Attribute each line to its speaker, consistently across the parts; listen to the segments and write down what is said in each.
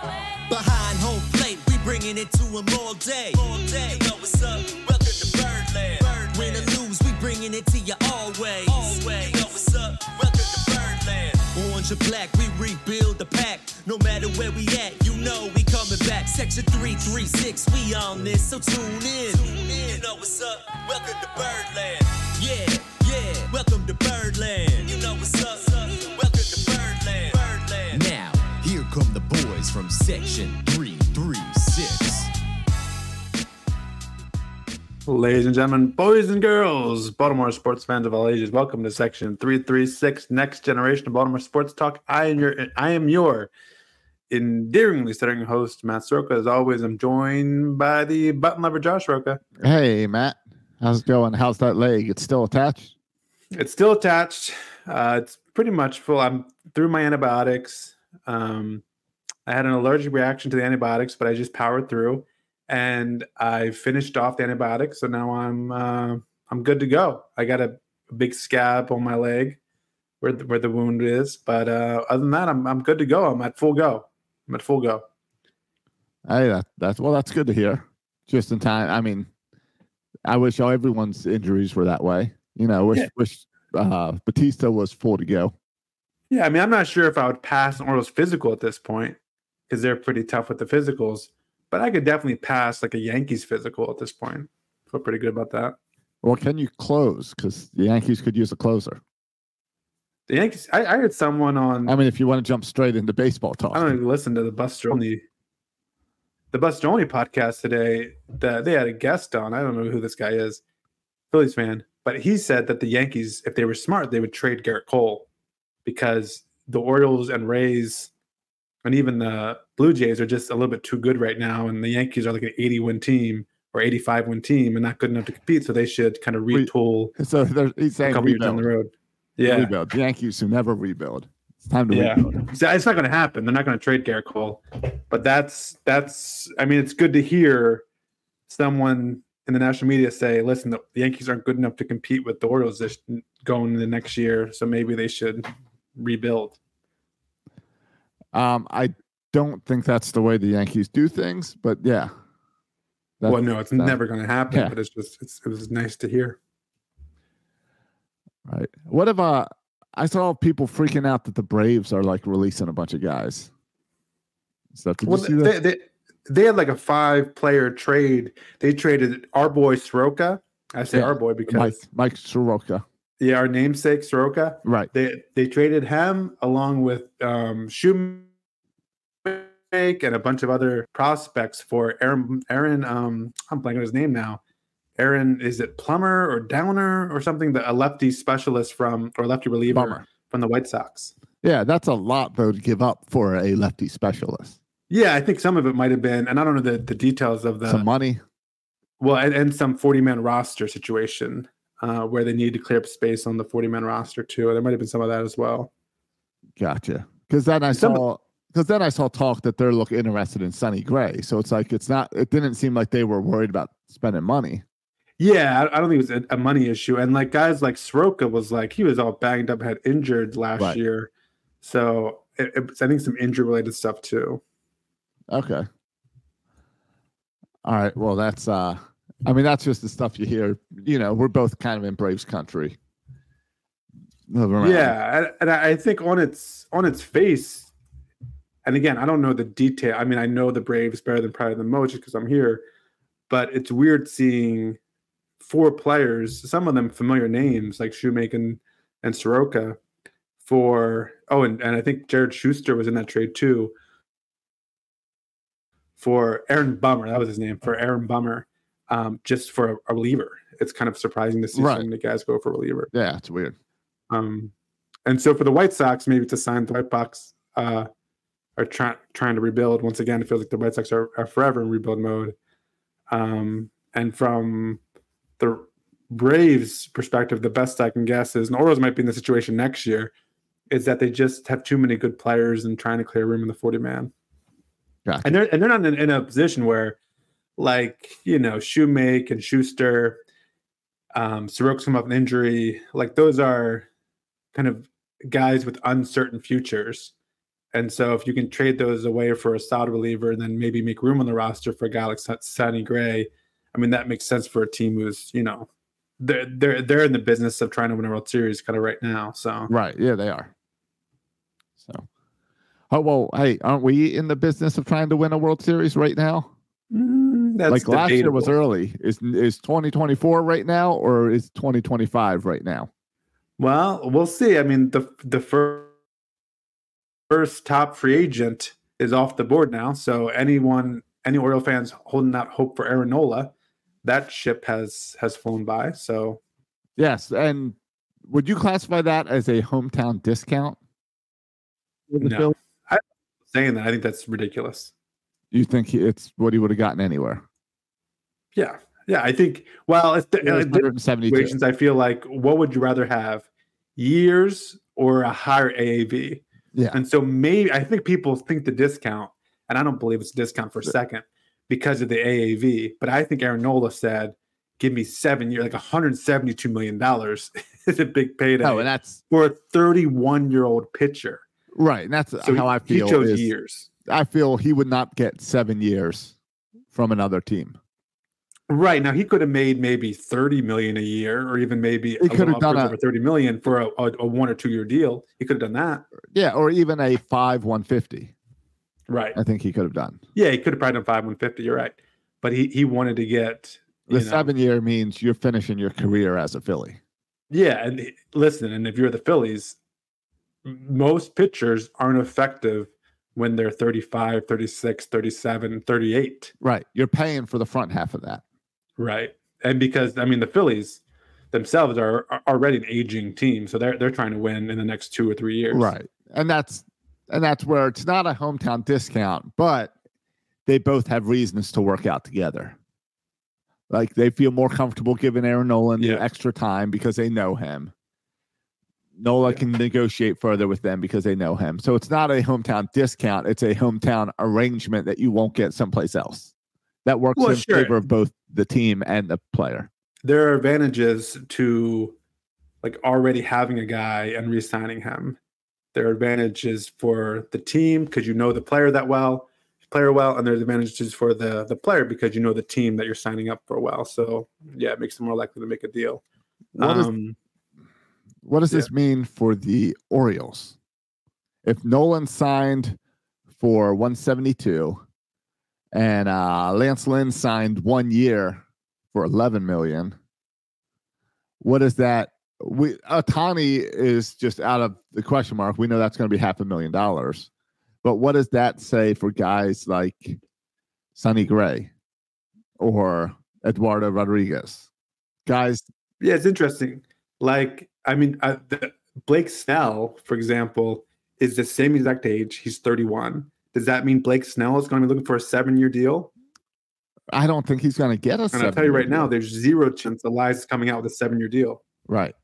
Speaker 1: Behind home plate, we bringing it to them all day. All day. You know what's up? Welcome to Birdland. Birdland. Win or lose, we bringing it to you always. Always. You know what's up? Welcome to Birdland. Orange or black, we rebuild the pack. No matter where we at, you know we coming back. Section 336, we on this, so tune in. Tune in. You know what's up? Welcome to Birdland. Yeah, yeah. Welcome to Birdland. You know what's up? Welcome
Speaker 2: boys from Section 336.
Speaker 3: Ladies and gentlemen, boys and girls, Baltimore sports fans of all ages, welcome to section 336, Next Generation of Baltimore Sports Talk. I am your I am your endearingly stuttering host, Matt Soroka. As always, I'm joined by the button lover Josh Roca.
Speaker 4: Hey, Matt. How's it going? How's that leg? It's still attached?
Speaker 3: It's still attached. Uh, it's pretty much full. I'm through my antibiotics. Um, I had an allergic reaction to the antibiotics, but I just powered through and I finished off the antibiotics. So now I'm uh, I'm good to go. I got a, a big scab on my leg where the, where the wound is, but uh, other than that, I'm I'm good to go. I'm at full go. I'm at full go.
Speaker 4: Hey, that, that's well, that's good to hear. Just in time. I mean, I wish all everyone's injuries were that way. You know, wish
Speaker 3: Yeah.
Speaker 4: wish uh, Bautista was full to go.
Speaker 3: Yeah, I mean, I'm not sure if I would pass an Orioles physical at this point because they're pretty tough with the physicals, but I could definitely pass like a Yankees physical at this point. Feel pretty good about that.
Speaker 4: Well, can you close? Because the Yankees could use a closer.
Speaker 3: The Yankees. I, I heard someone on.
Speaker 4: I mean, if you want to jump straight into baseball talk,
Speaker 3: I don't even listen to the Bustroni, the Bustroni podcast today. That they had a guest on. I don't know who this guy is, Phillies fan, but he said that the Yankees, if they were smart, they would trade Gerrit Cole because the Orioles and Rays and even the Blue Jays are just a little bit too good right now, and the Yankees are like an 80 win team or 85 win team and not good enough to compete. So they should kind of retool
Speaker 4: so there, he's
Speaker 3: a
Speaker 4: saying
Speaker 3: couple years down the road. Yeah,
Speaker 4: rebuild. The Yankees who never rebuild. It's time to
Speaker 3: Yeah.
Speaker 4: rebuild.
Speaker 3: So it's not going to happen. They're not going to trade Gerrit Cole, but that's that's. I mean, it's good to hear someone in the national media say, "Listen, the, the Yankees aren't good enough to compete with the Orioles this going into next year, so maybe they should rebuild."
Speaker 4: Um, I don't think that's the way the Yankees do things, but yeah. That-
Speaker 3: well, no, it's
Speaker 4: that-
Speaker 3: never going to happen.
Speaker 4: Yeah.
Speaker 3: But it's just it's, it was nice to hear.
Speaker 4: Right. What if uh I saw people freaking out that the Braves are like releasing a bunch of guys. So did
Speaker 3: Well,
Speaker 4: you see that?
Speaker 3: they, they they had like a five player trade. They traded our boy Soroka. I say
Speaker 4: Yeah,
Speaker 3: our boy because
Speaker 4: Mike Mike Soroka.
Speaker 3: Yeah, our namesake Soroka.
Speaker 4: Right.
Speaker 3: they they traded him along with um Shewmake and a bunch of other prospects for Aaron Aaron um I'm blanking on his name now. Aaron is it Plummer or Downer or something? The a lefty specialist from or lefty reliever from the White Sox.
Speaker 4: Yeah, that's a lot though to give up for a lefty specialist.
Speaker 3: Yeah, I think some of it might have been, and I don't know the, the details of the
Speaker 4: Some money.
Speaker 3: well, and, and some 40 man roster situation uh, where they need to clear up space on the 40 man roster too. There might have been some of that as well.
Speaker 4: Gotcha. Because then I
Speaker 3: Some-
Speaker 4: saw because then I saw talk that they're looking interested in Sonny Gray. So it's like it's not it didn't seem like they were worried about spending money.
Speaker 3: Yeah, I, I don't think it was a, a money issue. And like guys like Soroka was like he was all banged up, had injured last
Speaker 4: Right.
Speaker 3: year, so it, it's I think some injury related stuff too.
Speaker 4: Okay. All right. Well, that's uh I mean that's just the stuff you hear. You know, we're both kind of in Braves country.
Speaker 3: Yeah, and, I think on its on its face, and again, I don't know the detail. I mean, I know the Braves better than probably than most just because I'm here, but it's weird seeing four players, some of them familiar names like Shoemaker and, and Soroka, for oh, and, and I think Jared Shuster was in that trade too. For Aaron Bummer, that was his name. For Aaron Bummer, um, just for a, a reliever. It's kind of surprising to see
Speaker 4: Right.
Speaker 3: so many guys go for a reliever.
Speaker 4: Yeah, it's weird.
Speaker 3: Um, and so for the White Sox, maybe to sign the White Sox uh, are trying trying to rebuild once again. It feels like the White Sox are, are forever in rebuild mode. Um, and from the Braves' perspective, the best I can guess is, and Orioles might be in the situation next year, is that they just have too many good players and trying to clear room in the forty man.
Speaker 4: Gotcha.
Speaker 3: And they're and they're not in, in a position where, like you know, Shewmake and Shuster, um, Soroka's come off an injury. Like those are kind of guys with uncertain futures. And so if you can trade those away for a solid reliever and then maybe make room on the roster for a guy like Sonny Gray, I mean that makes sense for a team who's, you know, they're they're they're in the business of trying to win a World Series kind of right now. So
Speaker 4: Right. Yeah, they are. So oh well, hey, aren't we in the business of trying to win a World Series right now?
Speaker 3: mm, that's
Speaker 4: like last year was early. Is is 2024 right now or is 2025 right now?
Speaker 3: Well, we'll see. I mean, the the first first top free agent is off the board now. So anyone, any Oriole fans holding out hope for Aaron Nola, that ship has has flown by. So
Speaker 4: Yes, and would you classify that as a hometown discount? with the
Speaker 3: No.
Speaker 4: Phillies?
Speaker 3: saying that, I think that's ridiculous.
Speaker 4: You think it's what he would have gotten anywhere?
Speaker 3: Yeah, yeah. I think. Well, it's the,
Speaker 4: It
Speaker 3: uh, the
Speaker 4: 172.
Speaker 3: situations. I feel like, what would you rather have, years or a higher AAV?
Speaker 4: Yeah.
Speaker 3: And so maybe I think people think the discount, and I don't believe it's a discount for a second because of the AAV. But I think Aaron Nola said, "Give me seven years, like 172 million dollars is a big payday
Speaker 4: Oh, and that's
Speaker 3: for a 31 year old pitcher."
Speaker 4: right. And that's
Speaker 3: So
Speaker 4: how I feel.
Speaker 3: he chose
Speaker 4: is
Speaker 3: years,
Speaker 4: I feel he would not get seven years from another team.
Speaker 3: Right? Now he could have made maybe 30 million a year, or even maybe a
Speaker 4: could have done a-
Speaker 3: over 30 million for a, a, a one or two year deal. He could have done that,
Speaker 4: Yeah, or even a five 150.
Speaker 3: right?
Speaker 4: I think he could have done.
Speaker 3: Yeah, he could have probably done five 150. You're right, but he he wanted to get
Speaker 4: The
Speaker 3: know,
Speaker 4: seven year means you're finishing your career as a Philly.
Speaker 3: Yeah, and listen, and if you're the Phillies, most pitchers aren't effective when they're 35, 36, 37, 38,
Speaker 4: Right. You're paying for the front half of that.
Speaker 3: Right? And because I mean the Phillies themselves are, are already an aging team, so they're they're trying to win in the next 2 or 3 years.
Speaker 4: Right. And that's and that's where it's not a hometown discount, but they both have reasons to work out together. Like they feel more comfortable giving Aaron Nolan
Speaker 3: Yeah.
Speaker 4: the extra time because they know him. Nola
Speaker 3: Yeah.
Speaker 4: can negotiate further with them because they know him. So it's not a hometown discount, it's a hometown arrangement that you won't get someplace else. That works
Speaker 3: Well,
Speaker 4: in
Speaker 3: sure.
Speaker 4: favor of both the team and the player.
Speaker 3: There are advantages to like already having a guy and re-signing him. There are advantages for the team because you know the player that well, player well, and there's advantages for the the player because you know the team that you're signing up for well. So yeah, it makes them more likely to make a deal.
Speaker 4: What does
Speaker 3: um,
Speaker 4: What does
Speaker 3: Yeah.
Speaker 4: this mean for the Orioles? If Nolan signed for 172 and uh, Lance Lynn signed one year for 11 million, what is that? We Ohtani is just out of the question mark. We know that's going to be half a million dollars, but what does that say for guys like Sonny Gray or Eduardo Rodriguez? Guys,
Speaker 3: yeah, it's interesting. Like I mean, uh, the, Blake Snell, for example, is the same exact age. He's 31. Does that mean Blake Snell is going to be looking for a seven-year deal?
Speaker 4: I don't think he's going to get a.
Speaker 3: And I'll tell you right
Speaker 4: seven-year
Speaker 3: now, there's zero chance Elias is coming out with a seven-year deal.
Speaker 4: Right.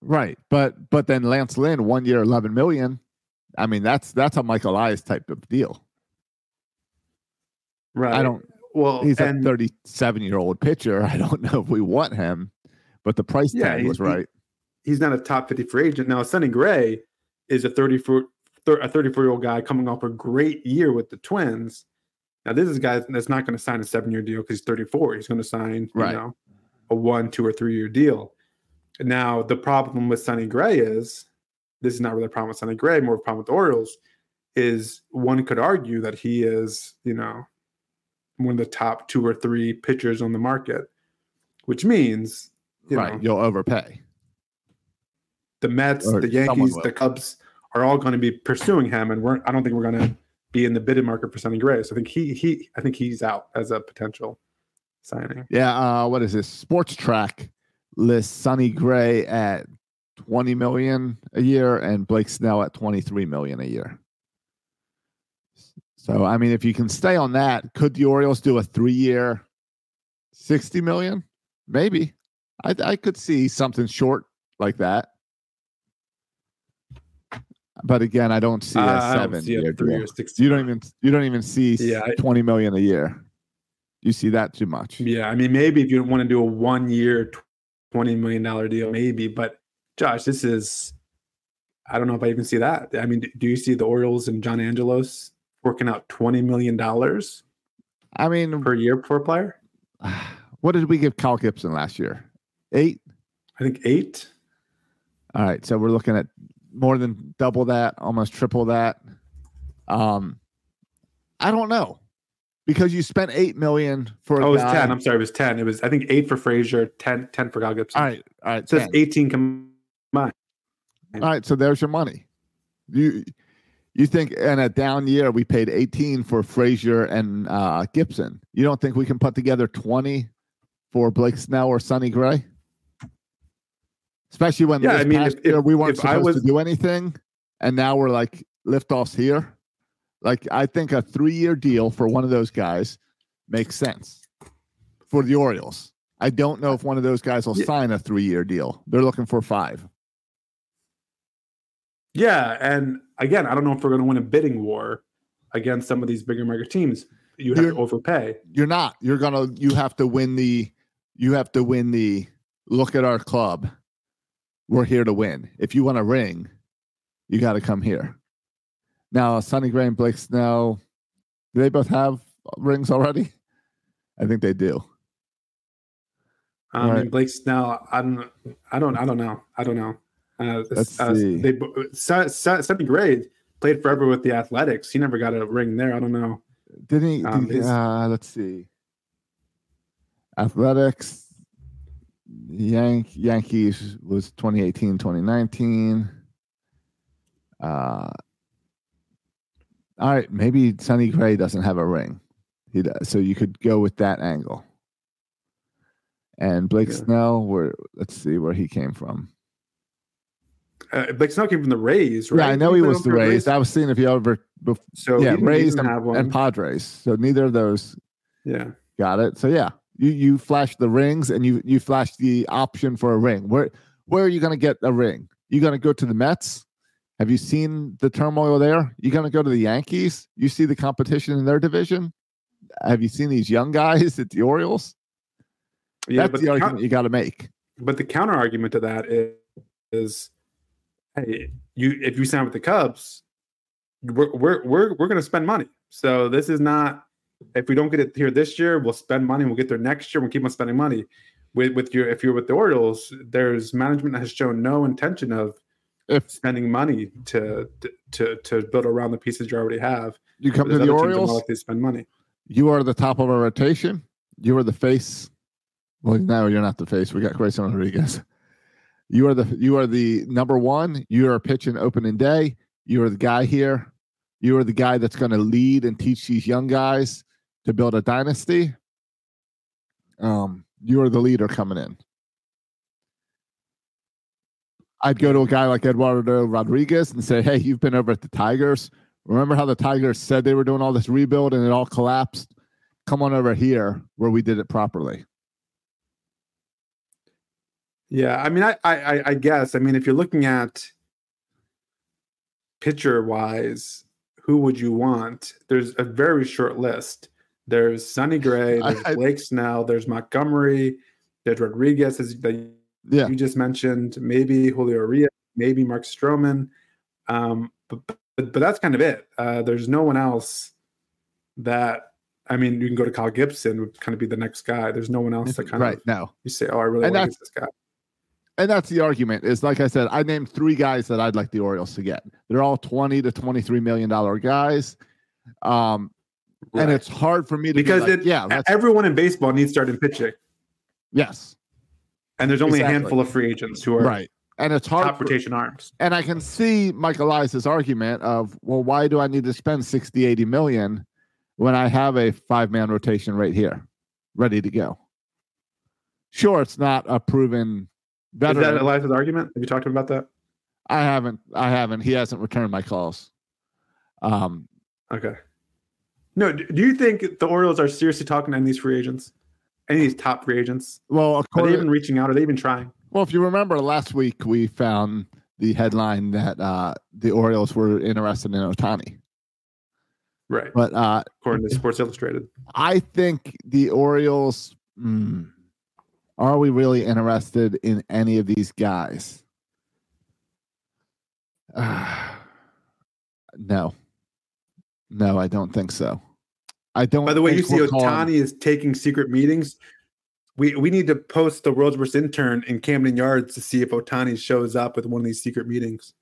Speaker 4: Right. But but then Lance Lynn, one year, eleven million. I mean, that's that's a Michael Elias type of deal.
Speaker 3: Right.
Speaker 4: I don't
Speaker 3: Well,
Speaker 4: he's
Speaker 3: and
Speaker 4: a thirty-seven year old pitcher. I don't know if we want him, but the price
Speaker 3: Yeah,
Speaker 4: tag was
Speaker 3: he-
Speaker 4: right.
Speaker 3: he's not a top 50 free agent. Now, Sonny Gray is a 34 thir- a 34 year old guy coming off a great year with the Twins. Now, this is a guy that's not going to sign a seven year deal because he's 34. He's going to sign, you know, a one, two, or three year deal. Now, the problem with Sonny Gray is this is not really a problem with Sonny Gray, more of a problem with the Orioles. Is one could argue that he is, you know, one of the top two or three pitchers on the market, which means, you
Speaker 4: right.
Speaker 3: know,
Speaker 4: You'll overpay.
Speaker 3: the Mets,
Speaker 4: Or
Speaker 3: the Yankees, the Cubs are all going to be pursuing him, and we're I don't think we're going to be in the bidding market for Sonny Gray. So I think he he I think he's out as a potential signing.
Speaker 4: Yeah. Uh, what is this? Spotrac lists Sonny Gray at twenty million a year and Blake Snell at twenty-three million a year. So I mean, if you can stay on that, could the Orioles do a three-year, sixty million? Maybe. I I could see something short like that. But again, I don't see a
Speaker 3: I
Speaker 4: seven
Speaker 3: see
Speaker 4: year deal. You don't even you don't even see
Speaker 3: Yeah, I-
Speaker 4: twenty million a year. You see that too much.
Speaker 3: Yeah, I mean maybe if you want to do a one year, twenty million dollar deal, maybe. But Josh, this is I don't know if I even see that. I mean, do you see the Orioles and John Angelos working out twenty million dollars
Speaker 4: I mean,
Speaker 3: per year per player?
Speaker 4: what did we give Cal Gibson last year? Eight.
Speaker 3: I think eight.
Speaker 4: All right, so we're looking at more than double that, almost triple that. Um, I don't know because you spent eight million for.
Speaker 3: Oh, it was
Speaker 4: guy-
Speaker 3: ten. I'm sorry, it was ten. It was I think eight for Frazier, 10, 10 for Kyle Gibson.
Speaker 4: All right, all right,
Speaker 3: says eighteen combined.
Speaker 4: all right. So there's your money. You you think in a down year we paid 18 for Frazier and uh, Gibson? You don't think we can put together 20 for Blake Snell or Sonny Gray? Especially when
Speaker 3: Yeah,
Speaker 4: this
Speaker 3: I mean,
Speaker 4: past
Speaker 3: if-
Speaker 4: year we weren't supposed
Speaker 3: was-
Speaker 4: to do anything, and now we're like liftoffs here. Like I think a three-year deal for one of those guys makes sense for the Orioles. I don't know if one of those guys will
Speaker 3: Yeah.
Speaker 4: sign a three-year deal. They're looking for five.
Speaker 3: Yeah, and again, I don't know if we're going to win a bidding war against some of these bigger market teams. You have
Speaker 4: You're-
Speaker 3: to overpay.
Speaker 4: You're not. You're gonna. You have to win the. You have to win the. Look at our club. We're here to win. If you want a ring, you got to come here. Now, Sonny Gray and Blake Snell, do they both have rings already? I think they do.
Speaker 3: Um,
Speaker 4: Right.
Speaker 3: And Blake Snell, I don't, I don't, I don't know, I don't know. Uh,
Speaker 4: Let's
Speaker 3: uh,
Speaker 4: see.
Speaker 3: They, Son- Son- Sonny Gray played forever with the Athletics. He never got a ring there. I don't know.
Speaker 4: Didn't he?
Speaker 3: Um,
Speaker 4: did- uh, let's see. Athletics, Yank Yankees was 2018, 2019. Uh, all right, maybe Sonny Gray doesn't have a ring. He does, so you could go with that angle. And Blake
Speaker 3: Yeah.
Speaker 4: Snell, where let's see where he came from.
Speaker 3: Uh, Blake Snell came from the Rays, right?
Speaker 4: Yeah, I know he
Speaker 3: played
Speaker 4: was the
Speaker 3: for
Speaker 4: Rays. I was seeing if he ever, bef-
Speaker 3: So
Speaker 4: yeah,
Speaker 3: he
Speaker 4: Rays and, and Padres. So neither of those
Speaker 3: yeah,
Speaker 4: Got it. So yeah, you you flash the rings and you you flash the option for a ring. Where where are you going to get a ring? You going to go to the Mets? Have you seen the turmoil there? You going to go to the Yankees? You see the competition in their division? Have you seen these young guys at the Orioles?
Speaker 3: yeah.
Speaker 4: That's the
Speaker 3: the,
Speaker 4: argument you got to make.
Speaker 3: but the counter argument to that is, is, hey, you if you sign with the Cubs, we're we're we're, we're going to spend money. So this is not. If we don't get it here this year, we'll spend money. We'll get there next year. We'll keep on spending money. With with your if you're with the Orioles, there's management that has shown no intention of
Speaker 4: If
Speaker 3: spending money to to to build around the pieces you already have.
Speaker 4: you come to the
Speaker 3: other teams that are
Speaker 4: Orioles,
Speaker 3: likely to spend money.
Speaker 4: you are the top of our rotation. You are the face. Well, no, you're not the face. We got Grayson Rodriguez. You are the you are the number one. You are pitching opening day. You are the guy here. You are the guy that's going to lead and teach these young guys to build a dynasty. Um, you are the leader coming in. I'd go to a guy like Eduardo Rodriguez and say, "Hey, you've been over at the Tigers. Remember how the Tigers said they were doing all this rebuild and it all collapsed? Come on over here where we did it properly."
Speaker 3: Yeah, I mean, I, I, I- guess. I mean, if you're looking at pitcher wise, who would you want? There's a very short list. There's Sonny Gray, there's
Speaker 4: I-
Speaker 3: Blake Snell, there's Montgomery, there's Rodriguez, as that
Speaker 4: Yeah,
Speaker 3: you just mentioned, maybe Julio Urias, maybe Mark Stroman. Um, but, but but that's kind of it. Uh, there's no one else that. I mean, you can go to Kyle Gibson, would kind of be the next guy. There's no one else that kind
Speaker 4: right
Speaker 3: of
Speaker 4: now.
Speaker 3: you say, "Oh, I really
Speaker 4: And
Speaker 3: want this guy."
Speaker 4: And that's the argument. Is like I said, I named three guys that I'd like the Orioles to get. They're all twenty to twenty-three million dollar guys, um, and it's hard for me to be
Speaker 3: because
Speaker 4: like,
Speaker 3: it,
Speaker 4: yeah,
Speaker 3: everyone in baseball needs starting pitching,
Speaker 4: yes,
Speaker 3: and there's only
Speaker 4: Exactly.
Speaker 3: a handful of free agents who are
Speaker 4: right. And it's hard.
Speaker 3: top rotation arms.
Speaker 4: and I can see Michael Elias's argument of, well, why do I need to spend 60, 80 million when I have a five man rotation right here, ready to go? Sure, it's not a proven
Speaker 3: Is that Elias's argument? Have you talked to him about that?
Speaker 4: I haven't. I haven't. He hasn't returned my calls. Um,
Speaker 3: Okay. No, do you think the Orioles are seriously talking to any of these free agents? Any of these top free agents?
Speaker 4: well,
Speaker 3: Are they even reaching out? Are they even trying?
Speaker 4: well, if you remember last week, we found the headline that uh, the Orioles were interested in Ohtani.
Speaker 3: Right.
Speaker 4: But uh,
Speaker 3: According to Sports Illustrated.
Speaker 4: I think the Orioles. hmm, are we really interested in any of these guys? no, no, I don't think so. I don't.
Speaker 3: By the way, you see Ohtani
Speaker 4: calling-
Speaker 3: is taking secret meetings. We we need to post the world's worst intern in Camden Yards to see if Ohtani shows up with one of these secret meetings.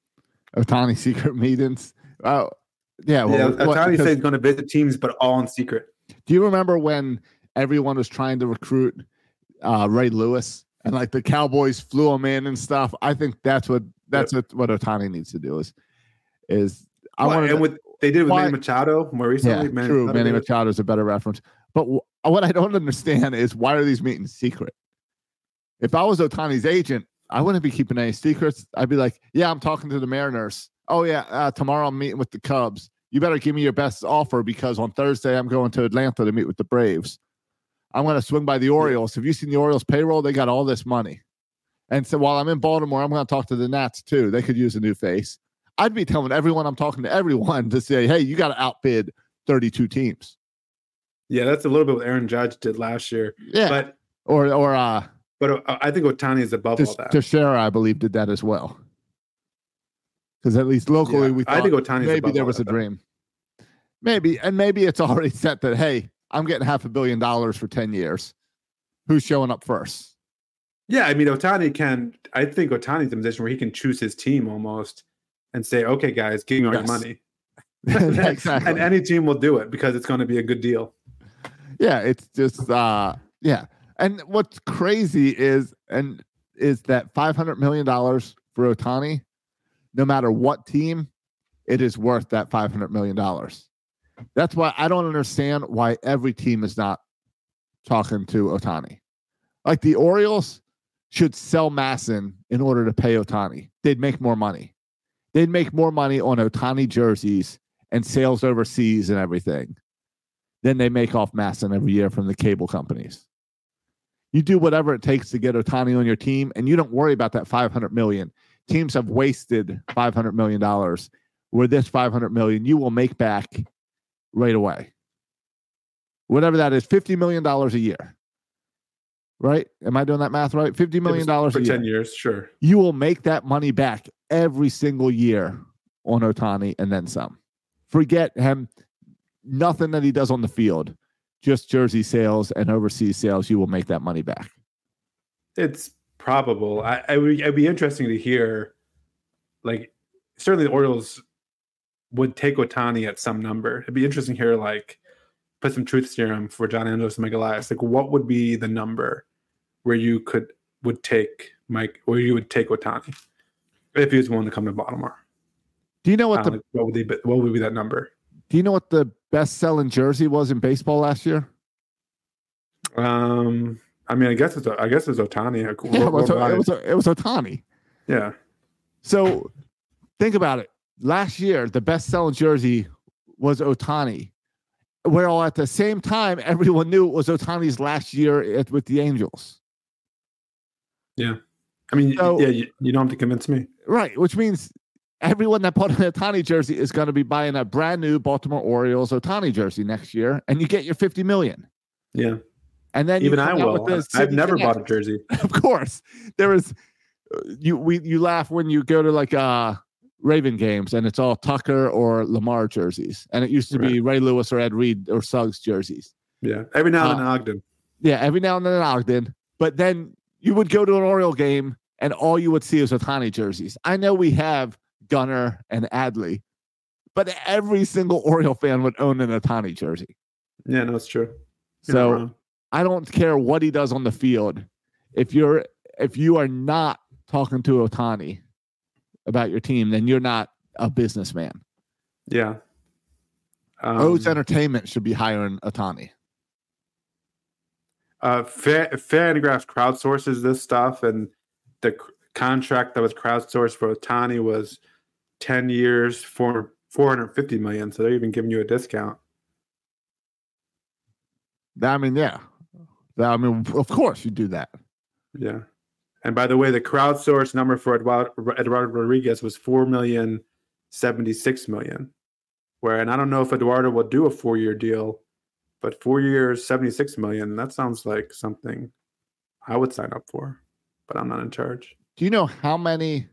Speaker 4: Ohtani secret meetings. Oh, yeah. Well,
Speaker 3: yeah,
Speaker 4: what-
Speaker 3: Ohtani
Speaker 4: because-
Speaker 3: said he's going to visit teams, but all in secret.
Speaker 4: do you remember when everyone was trying to recruit uh, Ray Lewis and like the Cowboys flew him in and stuff? I think that's what that's what, what Ohtani needs to do is is I
Speaker 3: Well,
Speaker 4: want
Speaker 3: and what they did with Manny Machado more recently.
Speaker 4: yeah,
Speaker 3: recently.
Speaker 4: true.
Speaker 3: Machado
Speaker 4: Manny Machado is a better reference. But wh- what I don't understand is why are these meetings secret? If I was Ohtani's agent, I wouldn't be keeping any secrets. I'd be like, yeah, I'm talking to the Mariners. Oh yeah, uh, tomorrow I'm meeting with the Cubs. You better give me your best offer because on Thursday I'm going to Atlanta to meet with the Braves. I'm going to swing by the Orioles. Have you seen the Orioles payroll? They got all this money. And so while I'm in Baltimore, I'm going to talk to the Nats too. They could use a new face. I'd be telling everyone I'm talking to everyone to say, hey, you got to outbid 32 teams.
Speaker 3: Yeah, that's a little bit what Aaron Judge did last year.
Speaker 4: Yeah.
Speaker 3: But
Speaker 4: or or uh
Speaker 3: but uh, I think Ohtani is above all
Speaker 4: Tish-
Speaker 3: that.
Speaker 4: Teixeira, I believe, did that as well. Because at least locally,
Speaker 3: Yeah,
Speaker 4: we
Speaker 3: I
Speaker 4: thought
Speaker 3: think Ohtani's
Speaker 4: maybe there was a
Speaker 3: that,
Speaker 4: dream. Maybe, and maybe it's already set that hey, I'm getting half a billion dollars for 10 years. Who's showing up first?
Speaker 3: Yeah, I mean Ohtani can. I think Ohtani's in a position where he can choose his team almost and say, "Okay, guys, give me all
Speaker 4: Yes.
Speaker 3: your money,"
Speaker 4: exactly.
Speaker 3: and any team will do it because it's going to be a good deal.
Speaker 4: yeah, it's just uh yeah. And what's crazy is and is that 500 million dollars for Ohtani, no matter what team, it is worth that 500 million dollars. That's why I don't understand why every team is not talking to Ohtani. Like the Orioles should sell MASN in order to pay Ohtani. They'd make more money. They'd make more money on Ohtani jerseys and sales overseas and everything than they make off MASN every year from the cable companies. You do whatever it takes to get Ohtani on your team, and you don't worry about that 500 million. Teams have wasted 500 million dollars. Where this 500 million you will make back right away. Whatever that is, 50 million dollars a year. Right? Am I doing that math right? 50 million dollars
Speaker 3: for
Speaker 4: a year
Speaker 3: ten years, sure.
Speaker 4: you will make that money back every single year on Ohtani and then some. Forget him, nothing that he does on the field, just jersey sales and overseas sales. You will make that money back.
Speaker 3: It's probable. I, I would. It'd be interesting to hear. Like, certainly the Orioles would take Ohtani at some number. It'd be interesting to hear like put some truth serum for John Angelos and Mike Elias. Like, what would be the number where you could would take Mike, or you would take Ohtani if he was willing to come to Baltimore?
Speaker 4: Do you know what
Speaker 3: Uh,
Speaker 4: the
Speaker 3: what would be what would be that number?
Speaker 4: Do you know what the best selling jersey was in baseball last year?
Speaker 3: Um, I mean, I guess it's I guess it's Ohtani.
Speaker 4: Yeah, it was, it was, it was Ohtani.
Speaker 3: yeah.
Speaker 4: So think about it. Last year, the best selling jersey was Ohtani. Where at the same time, everyone knew it was Ohtani's last year at, with the Angels.
Speaker 3: I mean,
Speaker 4: So-
Speaker 3: yeah, you, you don't have to convince me.
Speaker 4: Right, which means everyone that bought an Ohtani jersey is going to be buying a brand new Baltimore Orioles Ohtani jersey next year, and you get your 50 million.
Speaker 3: Yeah,
Speaker 4: And then
Speaker 3: even I will. I've never bought a jersey.
Speaker 4: of course there is uh, you we you laugh when you go to like uh raven games and it's all tucker or lamar jerseys and it used to be ray lewis or ed reed or suggs jerseys
Speaker 3: Yeah, every now and then
Speaker 4: Uh,
Speaker 3: Ogden.
Speaker 4: yeah every now and then in ogden but then you would go to an oriole game and all you would see is ohtani jerseys i know we have gunnar and adley but every single oriole fan would own an ohtani jersey
Speaker 3: Yeah, no, it's true. You're
Speaker 4: so. I don't care what he does on the field. If you're if you are not talking to Ohtani about your team, then you're not a businessman.
Speaker 3: yeah. Um,
Speaker 4: O's Entertainment should be hiring Ohtani.
Speaker 3: Uh, Fangraphs crowdsources this stuff, and the c- contract that was crowdsourced for Ohtani was ten years for four hundred fifty million. So they're even giving you a discount.
Speaker 4: I mean, yeah. I mean, of course you do that.
Speaker 3: Yeah. And by the way, the crowdsourced number for Eduardo, Eduardo Rodriguez was four million seventy six million. Where, and I don't know if Eduardo will do a four year deal, but four years, 76 million, that sounds like something I would sign up for, but I'm not in charge.
Speaker 4: Do you know how many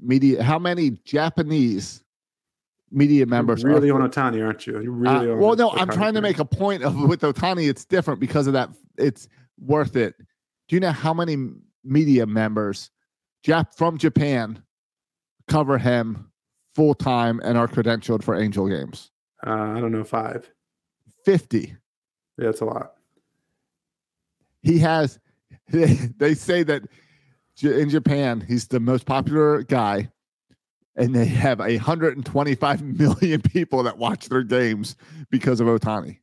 Speaker 4: media? How many Japanese media members
Speaker 3: You're really
Speaker 4: are?
Speaker 3: on Ohtani, aren't you? You
Speaker 4: Uh,
Speaker 3: really on
Speaker 4: well, no, I'm
Speaker 3: Ohtani
Speaker 4: trying to make a point of with Ohtani. It's different because of that. It's worth it. Do you know how many media members Jap from Japan cover him full time and are credentialed for Angel games?
Speaker 3: Uh, I don't know five.
Speaker 4: Fifty.
Speaker 3: Yeah, that's a lot.
Speaker 4: He has. They say that in Japan he's the most popular guy, and they have 125 million people that watch their games because of Ohtani.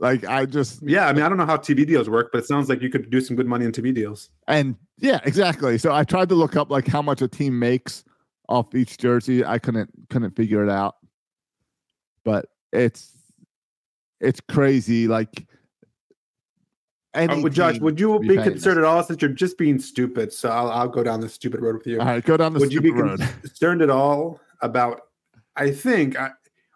Speaker 4: Like I just
Speaker 3: Yeah, I mean, I don't know how TV deals work, but it sounds like you could do some good money in TV deals.
Speaker 4: And yeah, exactly. So I tried to look up like how much a team makes off each jersey. I couldn't couldn't figure it out. But it's it's crazy. Like any
Speaker 3: would Josh, would you
Speaker 4: be
Speaker 3: be concerned at all since you're just being stupid? So I'll, I'll go down the stupid road with you.
Speaker 4: All right, go down the
Speaker 3: would you be
Speaker 4: stupid road.
Speaker 3: concerned at all about? I think I,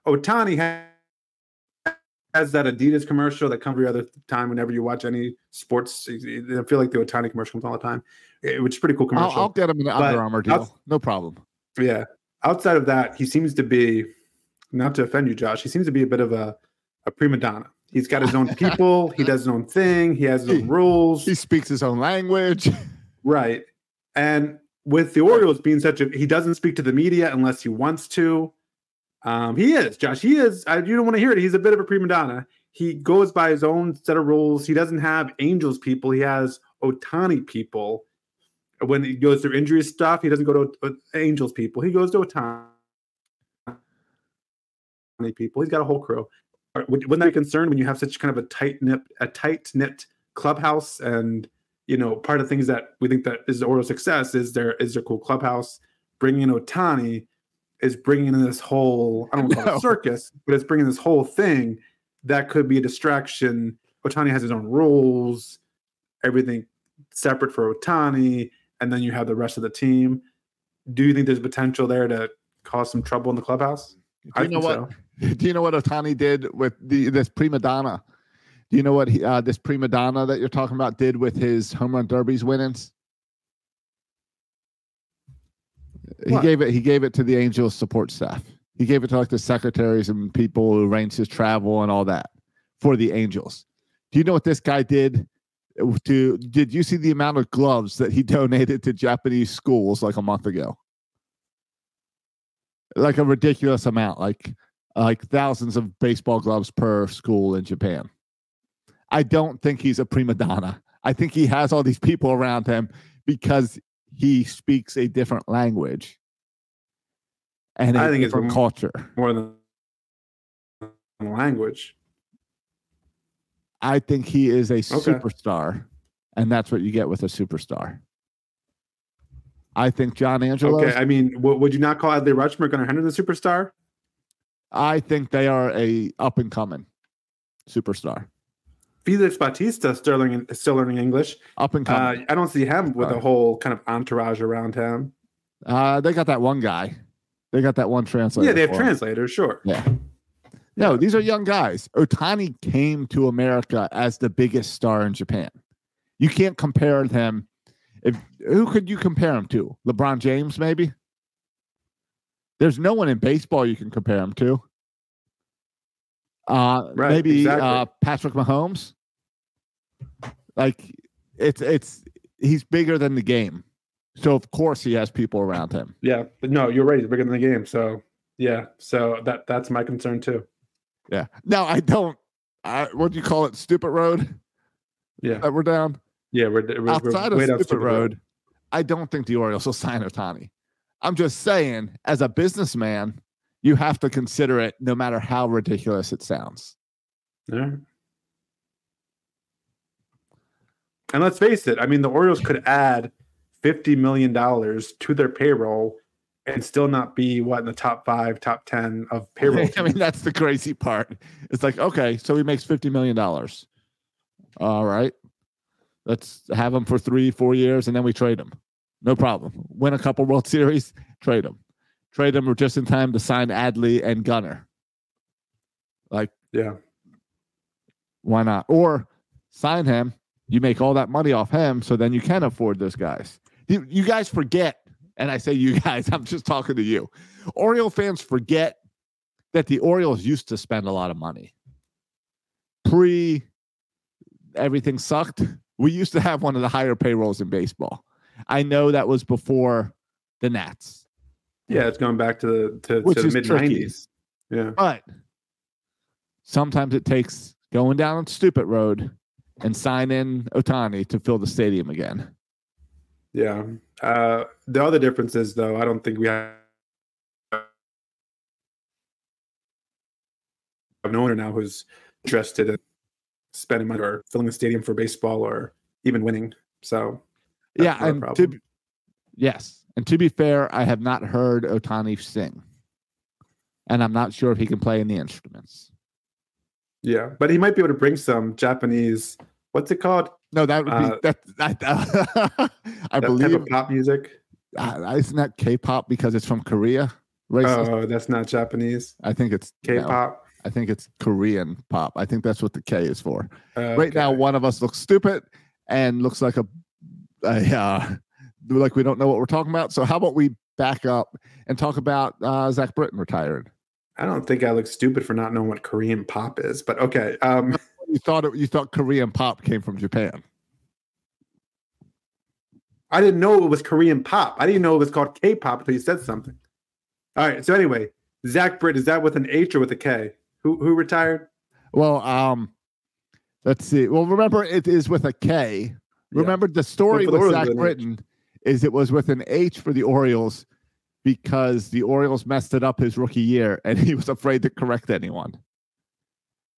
Speaker 3: Ohtani ha- has that Adidas commercial that comes every other time whenever you watch any sports. I feel like the Ohtani commercial comes all the time, eh, which is pretty cool
Speaker 4: I'll,
Speaker 3: commercial.
Speaker 4: I'll get him an Under Armour deal. No problem.
Speaker 3: Yeah. Outside of that, he seems to be, not to offend you, Josh, he seems to be a bit of a, a prima donna. He's got his own people. he does his own thing. He has his own
Speaker 4: He-
Speaker 3: rules.
Speaker 4: He speaks his own language.
Speaker 3: Right. And with the Orioles being such a, he doesn't speak to the media unless he wants to. Um, he is, Josh. He is. I, you don't want to hear it. He's a bit of a prima donna. He goes by his own set of rules. He doesn't have Angels people. He has Ohtani people. When he goes through injury stuff, he doesn't go to uh, Angels people. He goes to Ohtani people. He's got a whole crew. Wouldn't that be concerned when you have such kind of a tight knit, a tight knit clubhouse and you know, part of the things that we think that is the Orioles' success is their is their cool clubhouse. Bringing in Ohtani is bringing in this whole I don't call
Speaker 4: No.
Speaker 3: circus, but it's bringing this whole thing that could be a distraction. Ohtani has his own rules, everything separate for Ohtani, and then you have the rest of the team. Do you think there's potential there to cause some trouble in the clubhouse?
Speaker 4: Do you know what? Do you know what Ohtani did with the this prima donna? Do you know what he, uh, this prima donna that you're talking about did with his home run derbies winnings? He gave it. He gave it to the Angels support staff. He gave it to like the secretaries and people who arrange his travel and all that for the Angels. Do you know what this guy did? To did you see the amount of gloves that he donated to Japanese schools like a month ago? Like a ridiculous amount, like like thousands of baseball gloves per school in Japan. I don't think he's a prima donna. I think he has all these people around him because he speaks a different language and
Speaker 3: I think it's
Speaker 4: different
Speaker 3: m-
Speaker 4: culture.
Speaker 3: More than language.
Speaker 4: I think he is a superstar, and that's what you get with a superstar. I think John Angelo.
Speaker 3: Okay, I mean, w- would you not call Adley Rutschman Gunnar Henderson a superstar?
Speaker 4: I think they are a up and coming superstar.
Speaker 3: Felix Bautista still learning, still learning English.
Speaker 4: Up and
Speaker 3: Uh,
Speaker 4: coming.
Speaker 3: I don't see him with a whole kind of entourage around him.
Speaker 4: Uh, they got that one guy. They got that one translator.
Speaker 3: yeah, they have translators, sure.
Speaker 4: Yeah. No, these are young guys. Ohtani came to America as the biggest star in Japan. You can't compare him. If who could you compare him to? LeBron James, maybe. There's no one in baseball you can compare him to. Uh,
Speaker 3: Right,
Speaker 4: maybe
Speaker 3: exactly.
Speaker 4: uh, Patrick Mahomes. Like it's it's he's bigger than the game, so of course he has people around him.
Speaker 3: Yeah, but no, you're right. He's bigger than the game. So yeah, so that that's my concern too.
Speaker 4: Yeah. No, I don't. I, what do you call it? Stupid road
Speaker 3: Yeah,
Speaker 4: that we're down.
Speaker 3: yeah, we're, we're
Speaker 4: outside
Speaker 3: we're
Speaker 4: of
Speaker 3: down
Speaker 4: Stupid Road, I don't think the Orioles will sign Ohtani. I'm just saying, as a businessman, you have to consider it no matter how ridiculous it sounds.
Speaker 3: Yeah. And let's face it, I mean, the Orioles could add $50 million to their payroll and still not be what in the top five, top 10 of payroll.
Speaker 4: I mean, that's the crazy part. It's like, okay, so he makes $50 million. All right. Let's have him for three, four years, and then we trade him. No problem. Win a couple World Series, trade them. Trade him just in time to sign Adley and Gunnar. Like,
Speaker 3: yeah.
Speaker 4: Why not? Or sign him. You make all that money off him, so then you can afford those guys. You, you guys forget, and I say you guys, I'm just talking to you. Oriole fans forget that the Orioles used to spend a lot of money. Pre everything sucked. We used to have one of the higher payrolls in baseball. I know that was before the Nats,
Speaker 3: Yeah, it's going back to the to, to the mid 90s. Yeah.
Speaker 4: but sometimes it takes going down a stupid road and sign in Ohtani to fill the stadium again.
Speaker 3: Yeah. Uh, the other difference is though, I don't think we have an owner now who's interested in spending money or filling the stadium for baseball or even winning. So that's
Speaker 4: yeah, and to,
Speaker 3: problem.
Speaker 4: be- yes, and to be fair, I have not heard Ohtani sing, and I'm not sure if he can play any instruments.
Speaker 3: yeah, but he might be able to bring some Japanese. What's it called?
Speaker 4: No, that would
Speaker 3: Uh,
Speaker 4: be that. that I
Speaker 3: That type
Speaker 4: believe
Speaker 3: of pop music.
Speaker 4: uh, isn't that K-pop because it's from Korea? Racist.
Speaker 3: Oh, that's not Japanese.
Speaker 4: I think it's
Speaker 3: K-pop.
Speaker 4: I think it's Korean pop. I think that's what the K is for.
Speaker 3: Uh,
Speaker 4: Right now, one of us looks stupid and looks like a, a uh, like we don't know what we're talking about. So how about we back up and talk about uh, Zach Britton retired?
Speaker 3: I don't think I look stupid for not knowing what Korean pop is, but okay. Um,
Speaker 4: You thought it, you thought Korean pop came from Japan.
Speaker 3: I didn't know it was Korean pop. I didn't know it was called K-pop until you said something. All right. So anyway, Zach Britt is that with an H or with a K? Who who retired?
Speaker 4: Well, um, let's see. Well, remember it is with a K. Remember the story with Zach. Britton is it was with an H for the Orioles because the Orioles messed it up his rookie year and he was afraid to correct anyone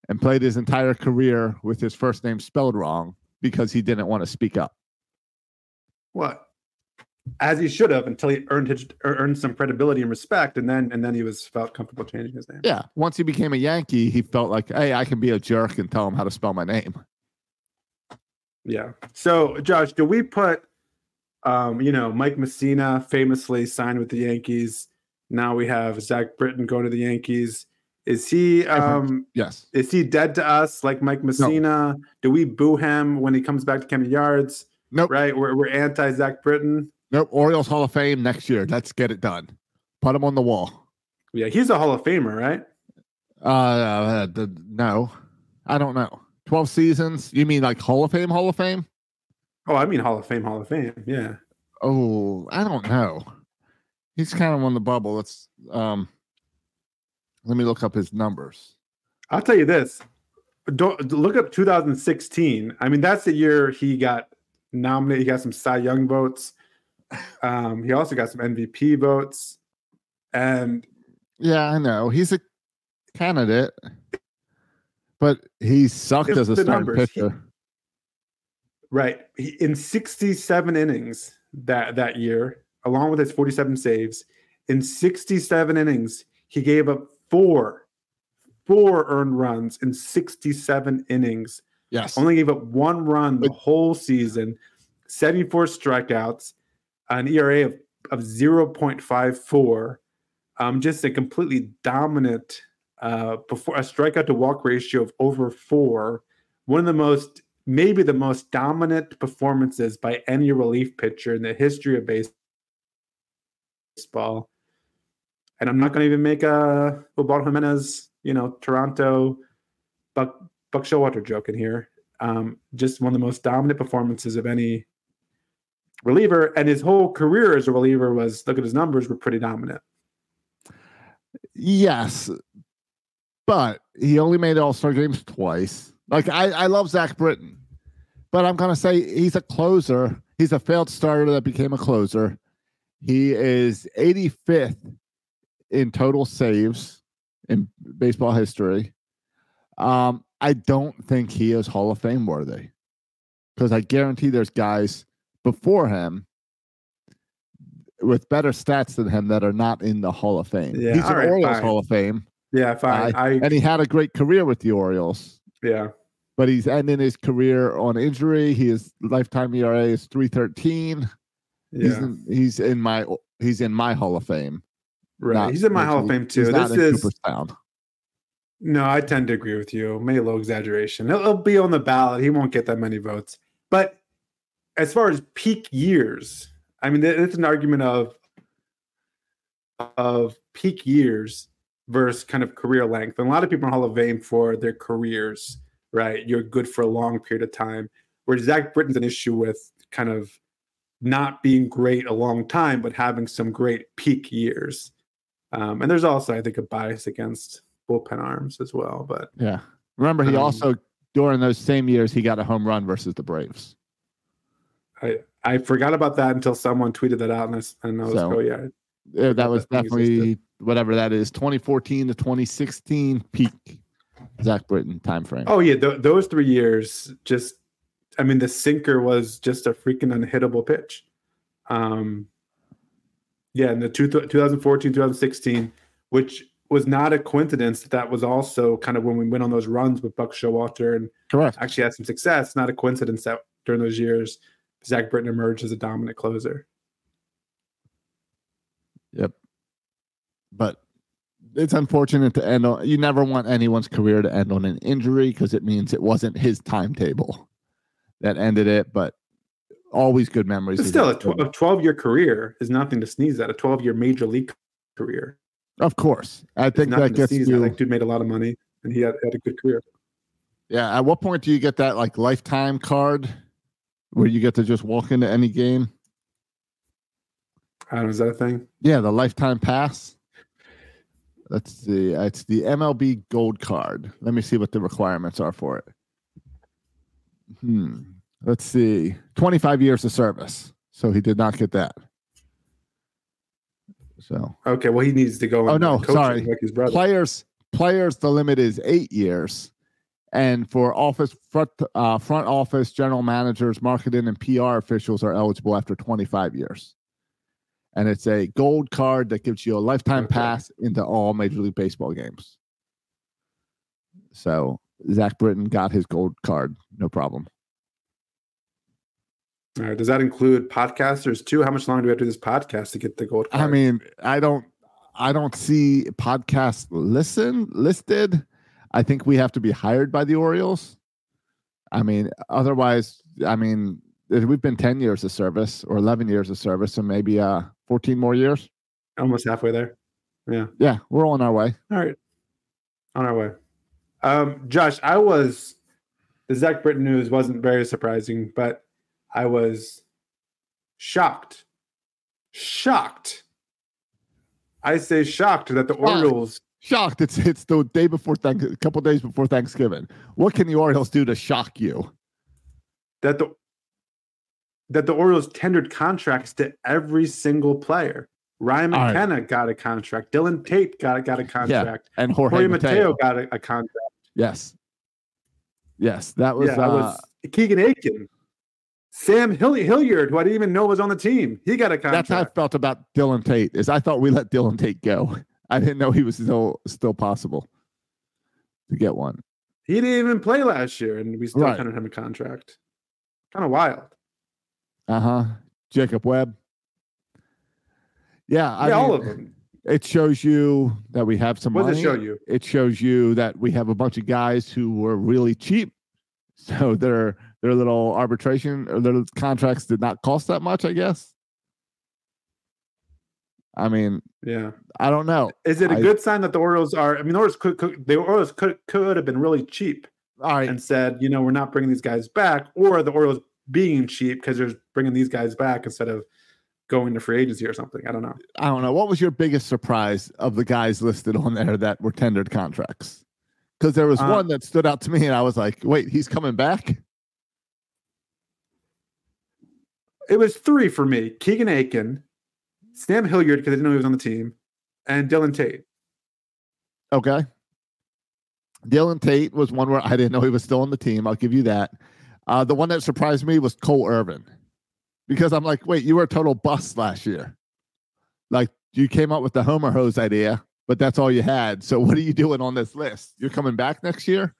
Speaker 4: and played his entire career with his first name spelled wrong because he didn't want to speak up.
Speaker 3: What? As he should have until he earned his, er- earned some credibility and respect, and then and then he was felt comfortable changing his name.
Speaker 4: Yeah. Once he became a Yankee, he felt like, hey, I can be a jerk and tell him how to spell my name.
Speaker 3: Yeah. So, Josh, do we put, um, you know, Mike Mussina famously signed with the Yankees. Now we have Zach Britton going to the Yankees. Is he um
Speaker 4: Yes.
Speaker 3: is he dead to us like Mike Mussina? Do we boo him when he comes back to Camden Yards?
Speaker 4: Nope.
Speaker 3: Right? We're we're anti Zach Britton.
Speaker 4: Nope. Orioles Hall of Fame next year. Let's get it done. Put him on the wall.
Speaker 3: Yeah, he's a Hall of Famer, right?
Speaker 4: Uh, the, no, I don't know. 12 seasons? You mean like Hall of Fame, Hall of Fame?
Speaker 3: Oh, I mean Hall of Fame, Hall of Fame. Yeah.
Speaker 4: Oh, I don't know. He's kind of on the bubble. Let's um let me look up his numbers.
Speaker 3: I'll tell you this. Don't look up 2016. I mean, that's the year he got nominated. He got some Cy Young votes. Um, he also got some MVP votes. And
Speaker 4: Yeah, I know. He's a candidate, but he sucked
Speaker 3: It's
Speaker 4: as a starting
Speaker 3: numbers. He-
Speaker 4: pitcher.
Speaker 3: right, he, in 67 innings that that year, along with his 47 saves, in 67 innings, he gave up four, four earned runs in 67 innings.
Speaker 4: yes.
Speaker 3: only gave up one run the whole season, 74 strikeouts, an ERA of, of 0.54. Um, just a completely dominant uh, before a strikeout to walk ratio of over four. One of the most, maybe the most dominant performances by any relief pitcher in the history of baseball. And I'm not going to even make a Ubaldo Jimenez, you know, Toronto Buck Buck Showalter joke in here. Um, just one of the most dominant performances of any reliever, and his whole career as a reliever was look at his numbers were pretty dominant.
Speaker 4: Yes, but he only made All Star games twice. Like I, I love Zach Britton, but I'm gonna say he's a closer. He's a failed starter that became a closer. He is 85th in total saves in baseball history. Um, I don't think he is Hall of Fame worthy because I guarantee there's guys before him with better stats than him that are not in the Hall of Fame.
Speaker 3: Yeah,
Speaker 4: He's an
Speaker 3: right,
Speaker 4: Orioles. Hall of Fame,
Speaker 3: Yeah, fine. I,
Speaker 4: and he had a great career with the Orioles.
Speaker 3: yeah,
Speaker 4: But he's ending his career on injury. His lifetime ERA is three thirteen. He's
Speaker 3: yeah,
Speaker 4: in, he's in my he's in my Hall of Fame.
Speaker 3: right.
Speaker 4: not
Speaker 3: he's in my Hall of Fame too. This is
Speaker 4: Cooperstown.
Speaker 3: no, I tend to agree with you. Maybe a little exaggeration. He'll, he'll be on the ballot. He won't get that many votes. But as far as peak years, I mean, it's an argument of of peak years versus kind of career length. And a lot of people in Hall of Fame for their careers, right? You're good for a long period of time. Where Zach Britton's an issue with kind of not being great a long time, but having some great peak years. Um, and there's also, I think, a bias against bullpen arms as well. But
Speaker 4: Yeah. Remember, he
Speaker 3: Um,
Speaker 4: also during those same years he got a home run versus the Braves.
Speaker 3: I I forgot about that until someone tweeted that out, and I, and I was
Speaker 4: So-
Speaker 3: oh yeah,
Speaker 4: Yeah, that was definitely whatever that is, 2014 to 2016 peak Zach Britton time frame.
Speaker 3: oh yeah, th- those three years just. I mean, the sinker was just a freaking unhittable pitch. Um, yeah, in the two, 2014, 2016, which was not a coincidence that that was also kind of when we went on those runs with Buck Showalter and
Speaker 4: Correct.
Speaker 3: actually had some success. Not a coincidence that during those years, Zach Britton emerged as a dominant closer.
Speaker 4: Yep. But it's unfortunate to end on. You never want anyone's career to end on an injury because it means it wasn't his timetable that ended it. But always good memories.
Speaker 3: But still, a,
Speaker 4: Zach
Speaker 3: tw-
Speaker 4: Britton.
Speaker 3: a 12 year career is nothing to sneeze at. A 12 year major league career.
Speaker 4: of course. I think that gets
Speaker 3: sneeze
Speaker 4: you.
Speaker 3: Like, dude made a lot of money and he had, had a good career.
Speaker 4: Yeah. At what point do you get that like lifetime card where you get to just walk into any game?
Speaker 3: I don't know. Is that a thing?
Speaker 4: Yeah, the lifetime pass. Let's see. It's the MLB Gold Card. Let me see what the requirements are for it. Hmm. Let's see. 25 years of service. So he did not get that. So
Speaker 3: Okay. Well, he needs to go.
Speaker 4: Oh, no, sorry.
Speaker 3: Like his brother.
Speaker 4: players, players, the limit is eight years. And for office front uh, front office, general managers, marketing, and PR officials are eligible after 25 years. And it's a gold card that gives you a lifetime pass into all Major League Baseball games. So Zach Britton got his gold card, no problem.
Speaker 3: All right. Does that include podcasters too? How much longer do we have to do this podcast to get the gold card?
Speaker 4: I mean, I don't, I don't see podcast listen listed. I think we have to be hired by the Orioles. I mean, otherwise, I mean, we've been ten years of service or eleven years of service, so maybe uh fourteen more years.
Speaker 3: almost halfway there.
Speaker 4: Yeah, Yeah, we're on our way.
Speaker 3: All right. On our way. Um, Josh, I was the Zach Britton news wasn't very surprising, but I was shocked. Shocked. I say shocked that the
Speaker 4: Shocked.
Speaker 3: Orioles
Speaker 4: Shocked! It's it's the day before thank a couple days before Thanksgiving. What can the Orioles do to shock you?
Speaker 3: that the that the Orioles tendered contracts to every single player. Ryan
Speaker 4: All right.
Speaker 3: McKenna got a contract. Dylan Tate got got a contract.
Speaker 4: And Jorge,
Speaker 3: Jorge
Speaker 4: Mateo.
Speaker 3: Mateo got a, a contract.
Speaker 4: Yes, yes, that was.
Speaker 3: yeah,
Speaker 4: uh,
Speaker 3: was Keegan Akin. Sam Hill- Hilliard, who I didn't even know was on the team, he got a contract.
Speaker 4: That's how I felt about Dylan Tate. Is I thought we let Dylan Tate go. I didn't know he was still still possible to get one.
Speaker 3: He didn't even play last year, and we still
Speaker 4: Right.
Speaker 3: tendered him a contract. Kind of wild.
Speaker 4: Uh huh. Jacob Webb. Yeah, I
Speaker 3: yeah, all of them.
Speaker 4: It shows you that we have some
Speaker 3: What
Speaker 4: money.
Speaker 3: does it show you?
Speaker 4: It shows you that we have a bunch of guys who were really cheap, so their their little arbitration or their contracts did not cost that much. I guess. I mean,
Speaker 3: Yeah.
Speaker 4: I don't know.
Speaker 3: Is it a
Speaker 4: I-
Speaker 3: good sign that the Orioles are? I mean, the Orioles could, could the Orioles could could have been really cheap
Speaker 4: All right,
Speaker 3: and said, you know, we're not bringing these guys back, or the Orioles being cheap because they're bringing these guys back instead of going to free agency or something. I don't know.
Speaker 4: I don't know. What was your biggest surprise of the guys listed on there that were tendered contracts? Because there was
Speaker 3: Uh,
Speaker 4: one that stood out to me, and I was like, "Wait, he's coming back."
Speaker 3: It was three for me: Keegan Akin, Sam Hilliard because I didn't know he was on the team, and Dylan Tate.
Speaker 4: Okay. Dylan Tate was one where I didn't know he was still on the team. I'll give you that. Uh, the one that surprised me was Cole Irvin, because I'm like, wait, you were a total bust last year. Like you came up with the Homer hose idea, but that's all you had. So what are you doing on this list? You're coming back next year?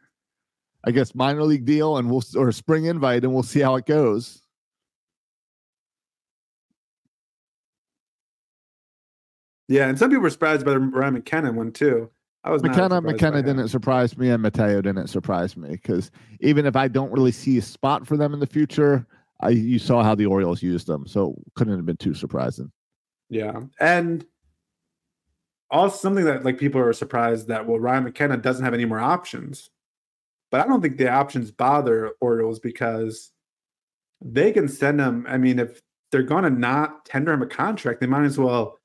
Speaker 4: I guess minor league deal, and we'll or spring invite, and we'll see how it goes.
Speaker 3: Yeah, and some people were surprised by the Ryan McKenna one too. I was
Speaker 4: McKenna McKenna didn't surprise me, and Mateo didn't surprise me because even if I don't really see a spot for them in the future, I you saw how the Orioles used them, so couldn't have been too surprising.
Speaker 3: Yeah. And also something that like people are surprised that well Ryan McKenna doesn't have any more options. But I don't think the options bother Orioles because they can send him. I mean, if they're gonna not tender him a contract, they might as well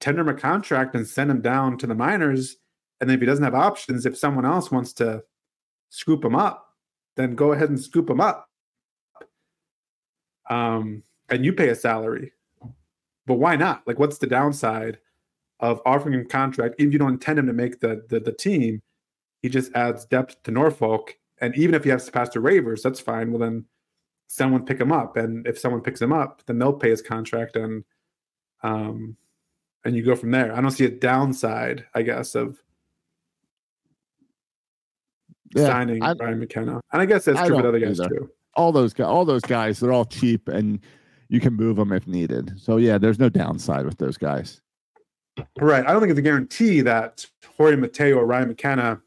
Speaker 3: tender him a contract and send him down to the minors. And then if he doesn't have options, if someone else wants to scoop him up, then go ahead and scoop him up. Um, and you pay a salary. But why not? Like, what's the downside of offering him contract if you don't intend him to make the the, the team? He just adds depth to Norfolk, and even if he has to pass the waivers, that's fine. Well, then someone pick him up, and if someone picks him up, then they'll pay his contract, and um, and you go from there. I don't see a downside, I guess, of
Speaker 4: Yeah,
Speaker 3: signing
Speaker 4: I-
Speaker 3: Brian McKenna, and I guess that's true with other guys
Speaker 4: either.
Speaker 3: too.
Speaker 4: All those guys, all those guys, they're all cheap, and you can move them if needed. So yeah, there's no downside with those guys.
Speaker 3: Right. I don't think it's a guarantee that Jorge Mateo or Ryan McKenna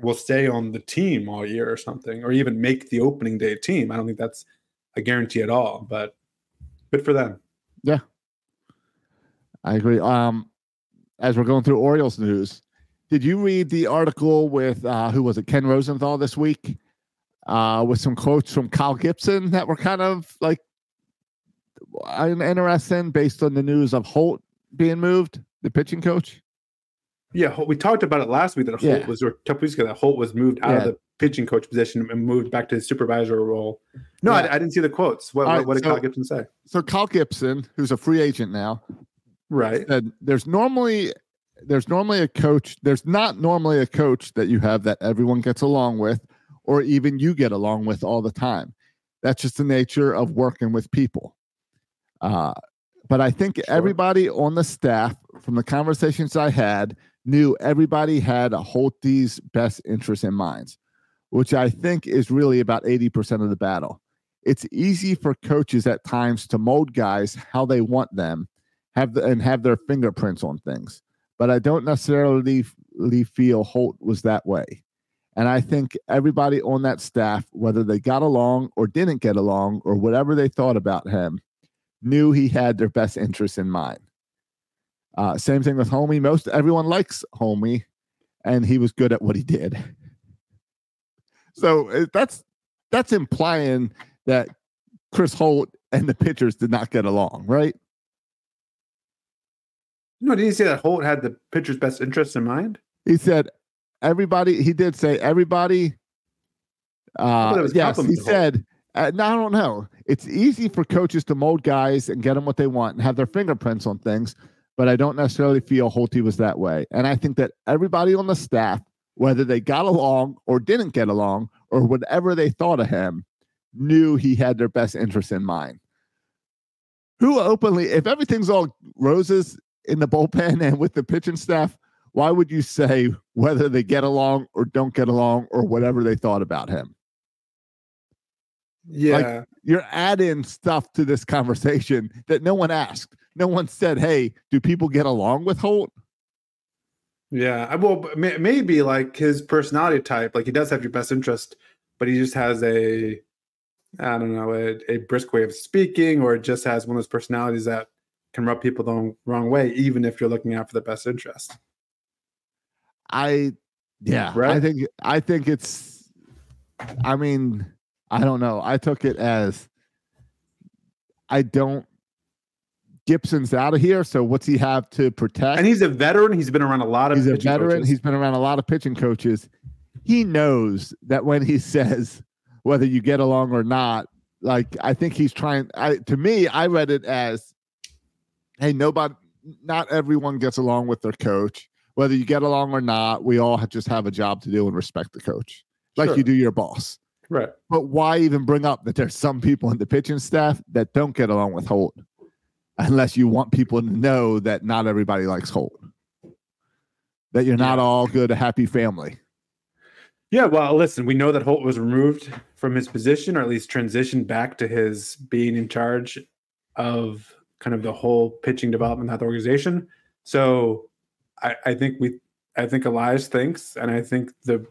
Speaker 3: will stay on the team all year or something, or even make the opening day team. I don't think that's a guarantee at all, but good for them. Yeah.
Speaker 4: I agree. Um, as we're going through Orioles news, did you read the article with uh, who was it, Ken Rosenthal this week, uh, with some quotes from Kyle Gibson that were kind of like I'm interesting based on the news of Holt being moved, the pitching coach.
Speaker 3: Yeah, we talked about it last week that Holt
Speaker 4: Yeah.
Speaker 3: was, or a couple weeks ago, that Holt was moved out of the pitching coach position and moved back to his supervisor role. No,
Speaker 4: Yeah.
Speaker 3: I, I didn't see the quotes. What, what, what did
Speaker 4: so-
Speaker 3: Kyle Gibson say?
Speaker 4: So Kyle Gibson, who's a free agent now,
Speaker 3: Right.
Speaker 4: said there's normally there's normally a coach there's not normally a coach that you have that everyone gets along with or even you get along with all the time that's just the nature of working with people uh, but i think
Speaker 3: Sure.
Speaker 4: everybody on the staff from the conversations i had knew everybody had Holty's best interest in mind which i think is really about 80% of the battle it's easy for coaches at times to mold guys how they want them have the, and have their fingerprints on things. But I don't necessarily feel Holt was that way. And I think everybody on that staff, whether they got along or didn't get along or whatever they thought about him, knew he had their best interests in mind. Uh, same thing with Homie. Most everyone likes Homie, and he was good at what he did. So uh, that's that's implying that Chris Holt and the pitchers did not get along, right?
Speaker 3: No, did he say that Holt had the pitcher's best interest in mind?
Speaker 4: He said everybody. He did say everybody. Uh, yes, he
Speaker 3: compliment to Holt.
Speaker 4: said. Uh, no, I don't know. It's easy for coaches to mold guys and get them what they want and have their fingerprints on things, but I don't necessarily feel Holty was that way. And I think that everybody on the staff, whether they got along or didn't get along or whatever they thought of him, knew he had their best interests in mind. Who openly, if everything's all roses in the bullpen and with the pitching staff, why would you say whether they get along or don't get along or whatever they thought about him?
Speaker 3: Yeah.
Speaker 4: You're adding stuff to this conversation that no one asked. No one said, "Hey, do people get along with Holt?"
Speaker 3: Yeah, well, maybe like his personality type, like he does have your best interest, but he just has a, I don't know, a, a brisk way of speaking, or just has one of those personalities that can rub people the wrong, way, even if you're looking out for the best interest.
Speaker 4: I, yeah, I think I think it's. I mean, I don't know. I took it as. I don't. Gibson's out of here, so what's he have to protect?
Speaker 3: And he's a veteran. He's been around a lot of.
Speaker 4: he's a veteran.
Speaker 3: coaches.
Speaker 4: He's been around a lot of pitching coaches. He knows that when he says whether you get along or not, like I think he's trying. I to me, I read it as, hey, nobody, not everyone gets along with their coach. Whether you get along or not, we all have, just have a job to do and respect the coach, like
Speaker 3: Sure.
Speaker 4: you do your boss.
Speaker 3: right.
Speaker 4: But why even bring up that there's some people in the pitching staff that don't get along with Holt, unless you want people to know that not everybody likes Holt, that you're not all good, a happy family.
Speaker 3: Yeah, well, listen, we know that Holt was removed from his position, or at least transitioned back to his being in charge of kind of the whole pitching development of the organization. So I, I think we, I think Elias thinks, and I think the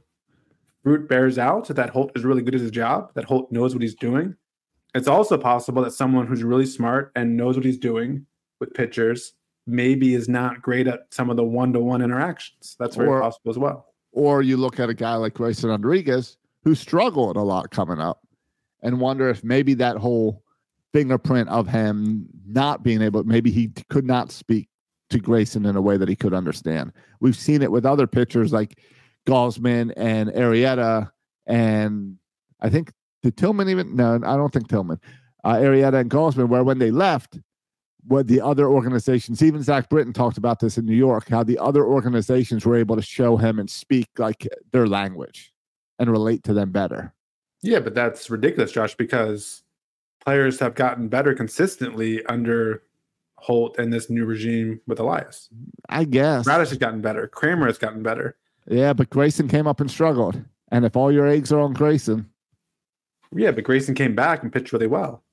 Speaker 3: fruit bears out that Holt is really good at his job, that Holt knows what he's doing. It's also possible that someone who's really smart and knows what he's doing with pitchers maybe is not great at some of the one-to-one interactions. That's very
Speaker 4: Or-
Speaker 3: possible as well.
Speaker 4: Or you look at a guy like Grayson Rodriguez who struggled a lot coming up and wonder if maybe that whole fingerprint of him not being able, maybe he could not speak to Grayson in a way that he could understand. We've seen it with other pitchers like Gausman and Arrieta, and I think did Tillman even? No, I don't think Tillman. Uh, Arrieta and Gausman, where when they left, what the other organizations, even Zach Britton talked about this in New York, how the other organizations were able to show him and speak like their language and relate to them better.
Speaker 3: Yeah, but that's ridiculous, Josh, because players have gotten better consistently under Holt and this new regime with Elias.
Speaker 4: I guess.
Speaker 3: Bradish has gotten better. Kremer has gotten better.
Speaker 4: Yeah, but Grayson came up and struggled. And if all your eggs are on Grayson,
Speaker 3: Yeah, but Grayson came back and pitched really well.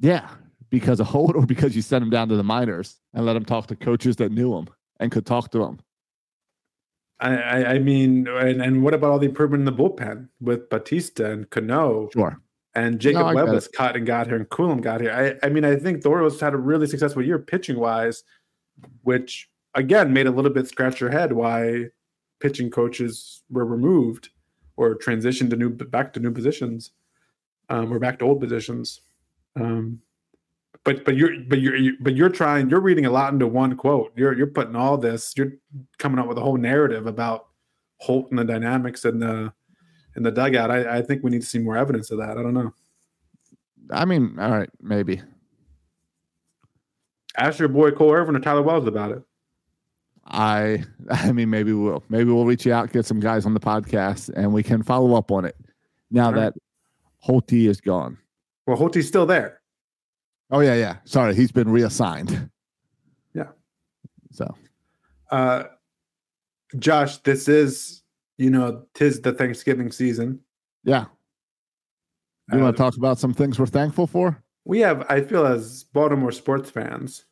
Speaker 4: yeah, because of Holt or because you sent him down to the minors and let him talk to coaches that knew him and could talk to him.
Speaker 3: I, I, I mean, and, and what about all the improvement in the bullpen with Bautista and Cano
Speaker 4: Sure.
Speaker 3: And Jacob
Speaker 4: No,
Speaker 3: Webb was cut and got here and Coulombe got here. I, I mean, I think Orioles had a really successful year pitching wise, which again made a little bit scratch your head why pitching coaches were removed or transitioned to new back to new positions, um, or back to old positions. Um, but but you're but you're but you're trying you're reading a lot into one quote. You're you're putting all this. You're coming up with a whole narrative about Holt and the dynamics and the in the dugout. I, I think we need to see more evidence of that. I don't know.
Speaker 4: I mean, all right, maybe.
Speaker 3: Ask your boy Cole Irvin or Tyler Wells about it.
Speaker 4: I I mean maybe we'll maybe we'll reach out, get some guys on the podcast, and we can follow up on it now
Speaker 3: right.
Speaker 4: that Holty is gone.
Speaker 3: Well, Holt's still there.
Speaker 4: Oh yeah, yeah. Sorry, he's been reassigned.
Speaker 3: Yeah.
Speaker 4: So
Speaker 3: Uh, Josh, this is you know tis the Thanksgiving season.
Speaker 4: yeah. You want to talk about some things we're thankful for?
Speaker 3: We have, I feel, as Baltimore sports fans,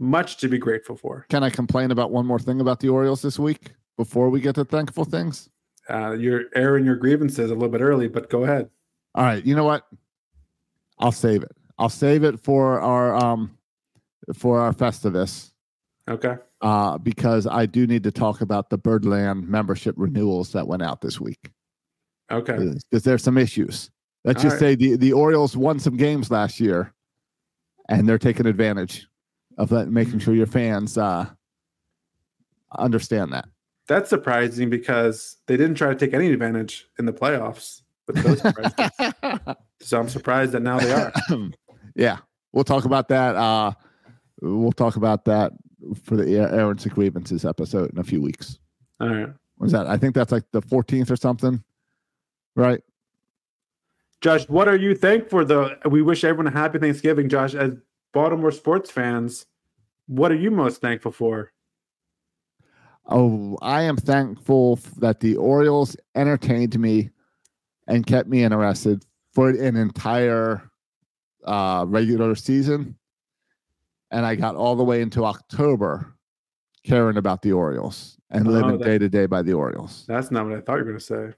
Speaker 3: much to be grateful for.
Speaker 4: Can I complain about one more thing about the Orioles this week before we get to thankful things?
Speaker 3: Uh, you're airing your grievances a little bit early, but go ahead.
Speaker 4: All right, you know what? I'll save it. I'll save it for our um for our Festivus
Speaker 3: Okay.
Speaker 4: uh because I do need to talk about the Birdland membership renewals that went out this week
Speaker 3: Okay.
Speaker 4: because there's some issues. Let's
Speaker 3: All
Speaker 4: just
Speaker 3: right.
Speaker 4: say the the Orioles won some games last year, and they're taking advantage of that, making sure your fans uh understand that.
Speaker 3: That's surprising because they didn't try to take any advantage in the playoffs with those so I'm surprised that now they are.
Speaker 4: yeah, we'll talk about that. Uh, we'll talk about that for the Aaron's and grievances episode in a few weeks.
Speaker 3: All right.
Speaker 4: When's that? I think that's like the 14th or something, right?
Speaker 3: Josh, what are you thankful for? The we wish everyone a happy Thanksgiving. Josh, as Baltimore sports fans, what are you most thankful for?
Speaker 4: Oh, I am thankful that the Orioles entertained me and kept me interested for an entire uh, regular season. And I got all the way into October caring about the Orioles and
Speaker 3: Oh,
Speaker 4: living
Speaker 3: that-
Speaker 4: day to day by the Orioles.
Speaker 3: That's not what I thought you were going to say.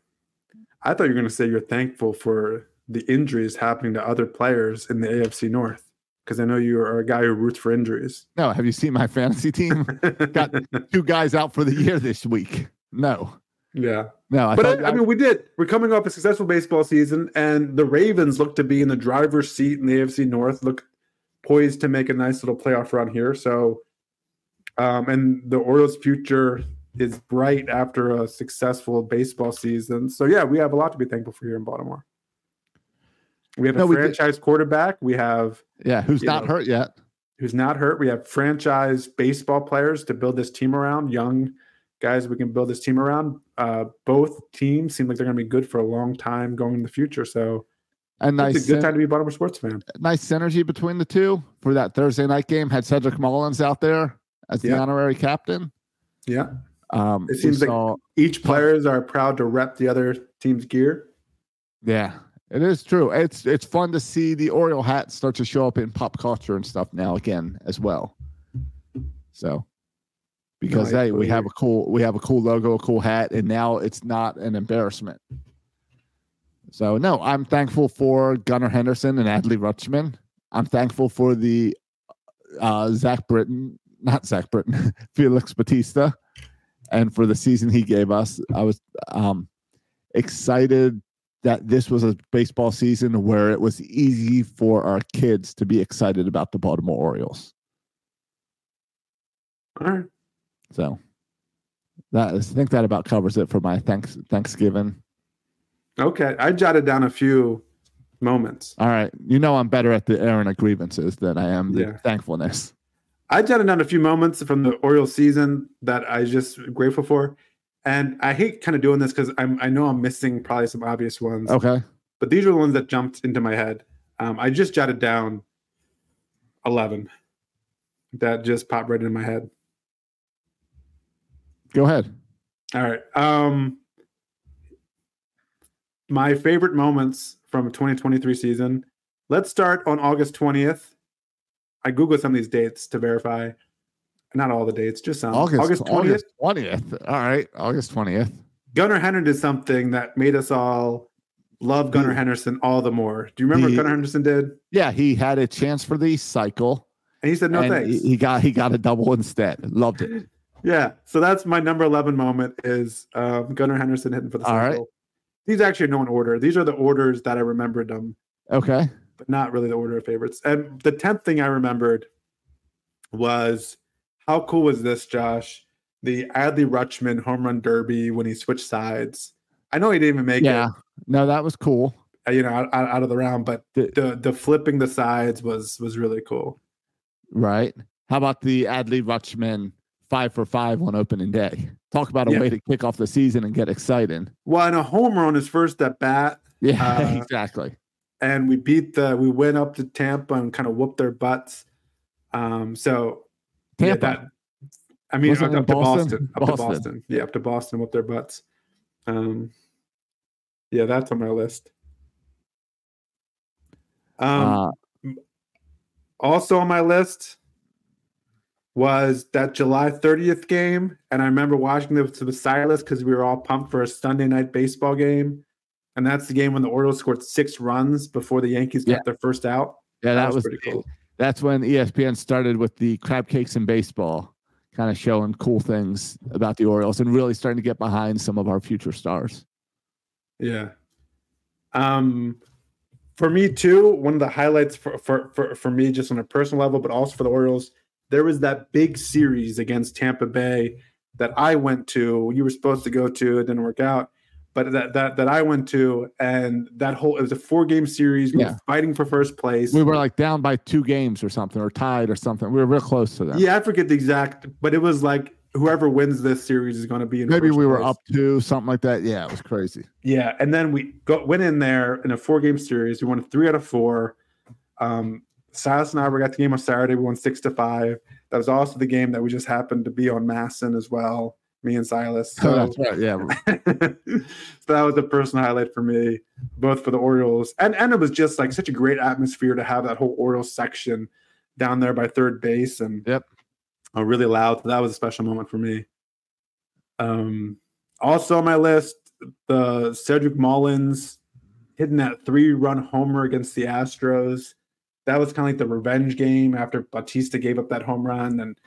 Speaker 3: I thought you were going to say you're thankful for the injuries happening to other players in the AFC North because I know you are a guy who roots for injuries.
Speaker 4: No, have you seen my fantasy team? Got two guys out for the year this week. No,
Speaker 3: yeah.
Speaker 4: no. I
Speaker 3: but
Speaker 4: thought,
Speaker 3: I, I mean, we did. We're coming off a successful baseball season, and the Ravens look to be in the driver's seat in the AFC North. Look poised to make a nice little playoff run here. So, um, and the Orioles' future is bright after a successful baseball season. So, yeah, we have a lot to be thankful for here in Baltimore. We have
Speaker 4: No,
Speaker 3: a franchise quarterback. We have
Speaker 4: yeah, who's not
Speaker 3: know,
Speaker 4: hurt yet?
Speaker 3: who's not hurt. We have franchise baseball players to build this team around, young guys we can build this team around. Uh, both teams seem like they're going to be good for a long time going in the future. So
Speaker 4: And nice,
Speaker 3: it's a good time to be a Baltimore sports fan.
Speaker 4: nice synergy between the two for that Thursday night game. Had Cedric Mullins out there as the honorary captain.
Speaker 3: Yeah.
Speaker 4: Um,
Speaker 3: It seems like- Each players are proud to rep the other team's gear.
Speaker 4: yeah, it is true. It's it's fun to see the Oriole hat start to show up in pop culture and stuff now again as well. So because
Speaker 3: I
Speaker 4: hey, we have a cool we have a cool logo, a cool hat, and now it's not an embarrassment. So no, I'm thankful for Gunnar Henderson and Adley Rutschman. I'm thankful for the uh, Zach Britton, not Zach Britton, Felix Bautista, and for the season he gave us. I was um, excited that this was a baseball season where it was easy for our kids to be excited about the Baltimore Orioles.
Speaker 3: All right.
Speaker 4: So that is, I think that about covers it for my thanks Thanksgiving.
Speaker 3: Okay. I jotted down a few moments.
Speaker 4: All right, you know I'm better at the airing of grievances than I am the
Speaker 3: Yeah.
Speaker 4: thankfulness.
Speaker 3: I jotted down a few moments from the Orioles season that I just grateful for. And I hate kind of doing this because I'm I know I'm missing probably some obvious ones.
Speaker 4: Okay,
Speaker 3: but these are the ones that jumped into my head. Um, I just jotted down eleven. That just popped right in my head.
Speaker 4: go ahead.
Speaker 3: All right. Um, my favorite moments from 2023 season. Let's start on August 20th. I googled some of these dates to verify. Not all the dates, just some.
Speaker 4: August
Speaker 3: August 20th.
Speaker 4: August twentieth. All right, August twentieth.
Speaker 3: Gunnar Henderson did something that made us all love Gunnar Henderson all the more. Do you remember
Speaker 4: the-
Speaker 3: what Gunnar Henderson did?
Speaker 4: Yeah, he had a chance for the cycle,
Speaker 3: And he said, no thanks.
Speaker 4: he, he got he got a double instead. Loved it.
Speaker 3: Yeah, so that's my number eleven moment is um, Gunnar Henderson hitting for the cycle.
Speaker 4: All right.
Speaker 3: These actually are no in order. These are the orders that I remembered them,
Speaker 4: Okay,
Speaker 3: but not really the order of favorites. And the tenth thing I remembered was how cool was this, Josh? The Adley Rutschman home run derby when he switched sides. I know he didn't even make it.
Speaker 4: yeah, no, that was cool.
Speaker 3: uh, you know, out, out out of the round, but
Speaker 4: The-
Speaker 3: the the flipping the sides was was really cool.
Speaker 4: Right. How about the Adley Rutschman five for five on opening day? Talk about a
Speaker 3: Yeah.
Speaker 4: way to kick off the season and get excited.
Speaker 3: Well, and a homer on his first at bat,
Speaker 4: Yeah,
Speaker 3: Uh,
Speaker 4: exactly.
Speaker 3: and we beat the we went up to Tampa and kind of whooped their butts. Um, so yeah,
Speaker 4: Tampa.
Speaker 3: that- I mean,
Speaker 4: Wasn't
Speaker 3: up, up to
Speaker 4: Boston?
Speaker 3: Boston, up to
Speaker 4: Boston.
Speaker 3: Boston, yeah, up to Boston, whooped their butts. Um, yeah, that's on my list. Um,
Speaker 4: uh,
Speaker 3: also on my list was that July 30th game, and I remember watching this with the Silas because we were all pumped for a Sunday night baseball game, and that's the game when the Orioles scored six runs before the Yankees got their first out.
Speaker 4: yeah, that, was,
Speaker 3: pretty cool.
Speaker 4: That's when ESPN started with the crab cakes in baseball, kind of showing cool things about the Orioles and really starting to get behind some of our future stars.
Speaker 3: Yeah. Um, for me too, one of the highlights for, for for for me, just on a personal level, but also for the Orioles, there was that big series against Tampa Bay that I went to. You were supposed to go to, it didn't work out, but that that that I went to, and that whole it was a four game series. We
Speaker 4: Yeah.
Speaker 3: were fighting for first place.
Speaker 4: We were like down by two games or something, or tied or something. We were real close to that.
Speaker 3: yeah, I forget the exact, but it was like whoever wins this series is going to be in.
Speaker 4: Maybe we were
Speaker 3: place.
Speaker 4: up to something like that. Yeah, it was crazy.
Speaker 3: Yeah, and then we go, went in there in a four game series. We won three out of four. Um, Silas and I were got the game on Saturday. We won six to five. That was also the game that we just happened to be on MASN as well. Me and Silas.
Speaker 4: Oh,
Speaker 3: So,
Speaker 4: that's right. Yeah.
Speaker 3: so that was a personal highlight for me, both for the Orioles and and it was just like such a great atmosphere to have that whole Orioles section down there by third base and
Speaker 4: Yep.
Speaker 3: uh, really loud. So that was a special moment for me. Um, also on my list, the Cedric Mullins hitting that three-run homer against the Astros. That was kind of like the revenge game after Bautista gave up that home run. And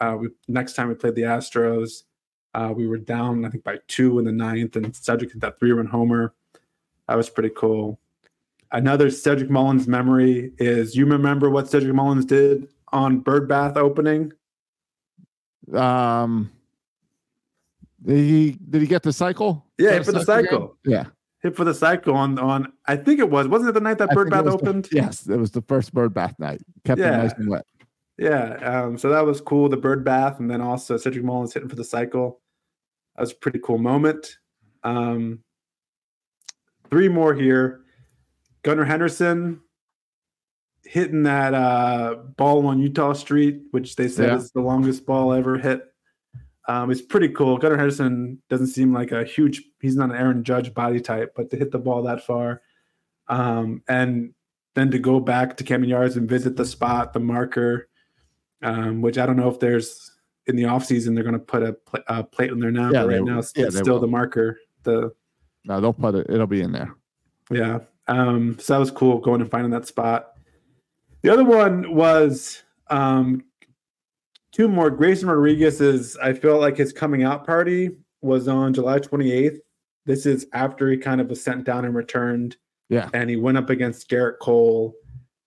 Speaker 3: uh, we next time we played the Astros, uh, we were down I think by two in the ninth, and Cedric hit that three-run homer. That was pretty cool. Another Cedric Mullins memory is you remember what Cedric Mullins did on Bird Bath opening?
Speaker 4: Um, did he did he get the cycle?
Speaker 3: Yeah,
Speaker 4: For
Speaker 3: the cycle.
Speaker 4: Yeah,
Speaker 3: Hit for the cycle on on I think it was wasn't it the night that
Speaker 4: I
Speaker 3: Bird Bath
Speaker 4: was the-
Speaker 3: opened?
Speaker 4: yes, it was the first bird bath night. Kept it nice and wet.
Speaker 3: Yeah, um, so that was cool. The Bird Bath, and then also Cedric Mullins hitting for the cycle. That was a pretty cool moment. Um, three more here. Gunnar Henderson hitting that uh, ball on Eutaw Street, which they said
Speaker 4: Yeah.
Speaker 3: is the longest ball ever hit. Um, it's pretty cool. Gunnar Henderson doesn't seem like a huge. He's not an Aaron Judge body type, but to hit the ball that far, um, and then to go back to Camden Yards and visit the spot, the marker, um, which I don't know if there's in the off season they're going to put a, pla- a plate in there now.
Speaker 4: Yeah,
Speaker 3: but right now it's,
Speaker 4: Yeah,
Speaker 3: still the marker. The
Speaker 4: No, they'll put it. It'll be in there.
Speaker 3: Yeah. Um, so that was cool going and finding that spot. The other one was um, two more. Grayson Rodriguez's, I feel like his coming out party was on July 28th. This is after he kind of was sent down and returned.
Speaker 4: Yeah.
Speaker 3: And he went up against Gerrit Cole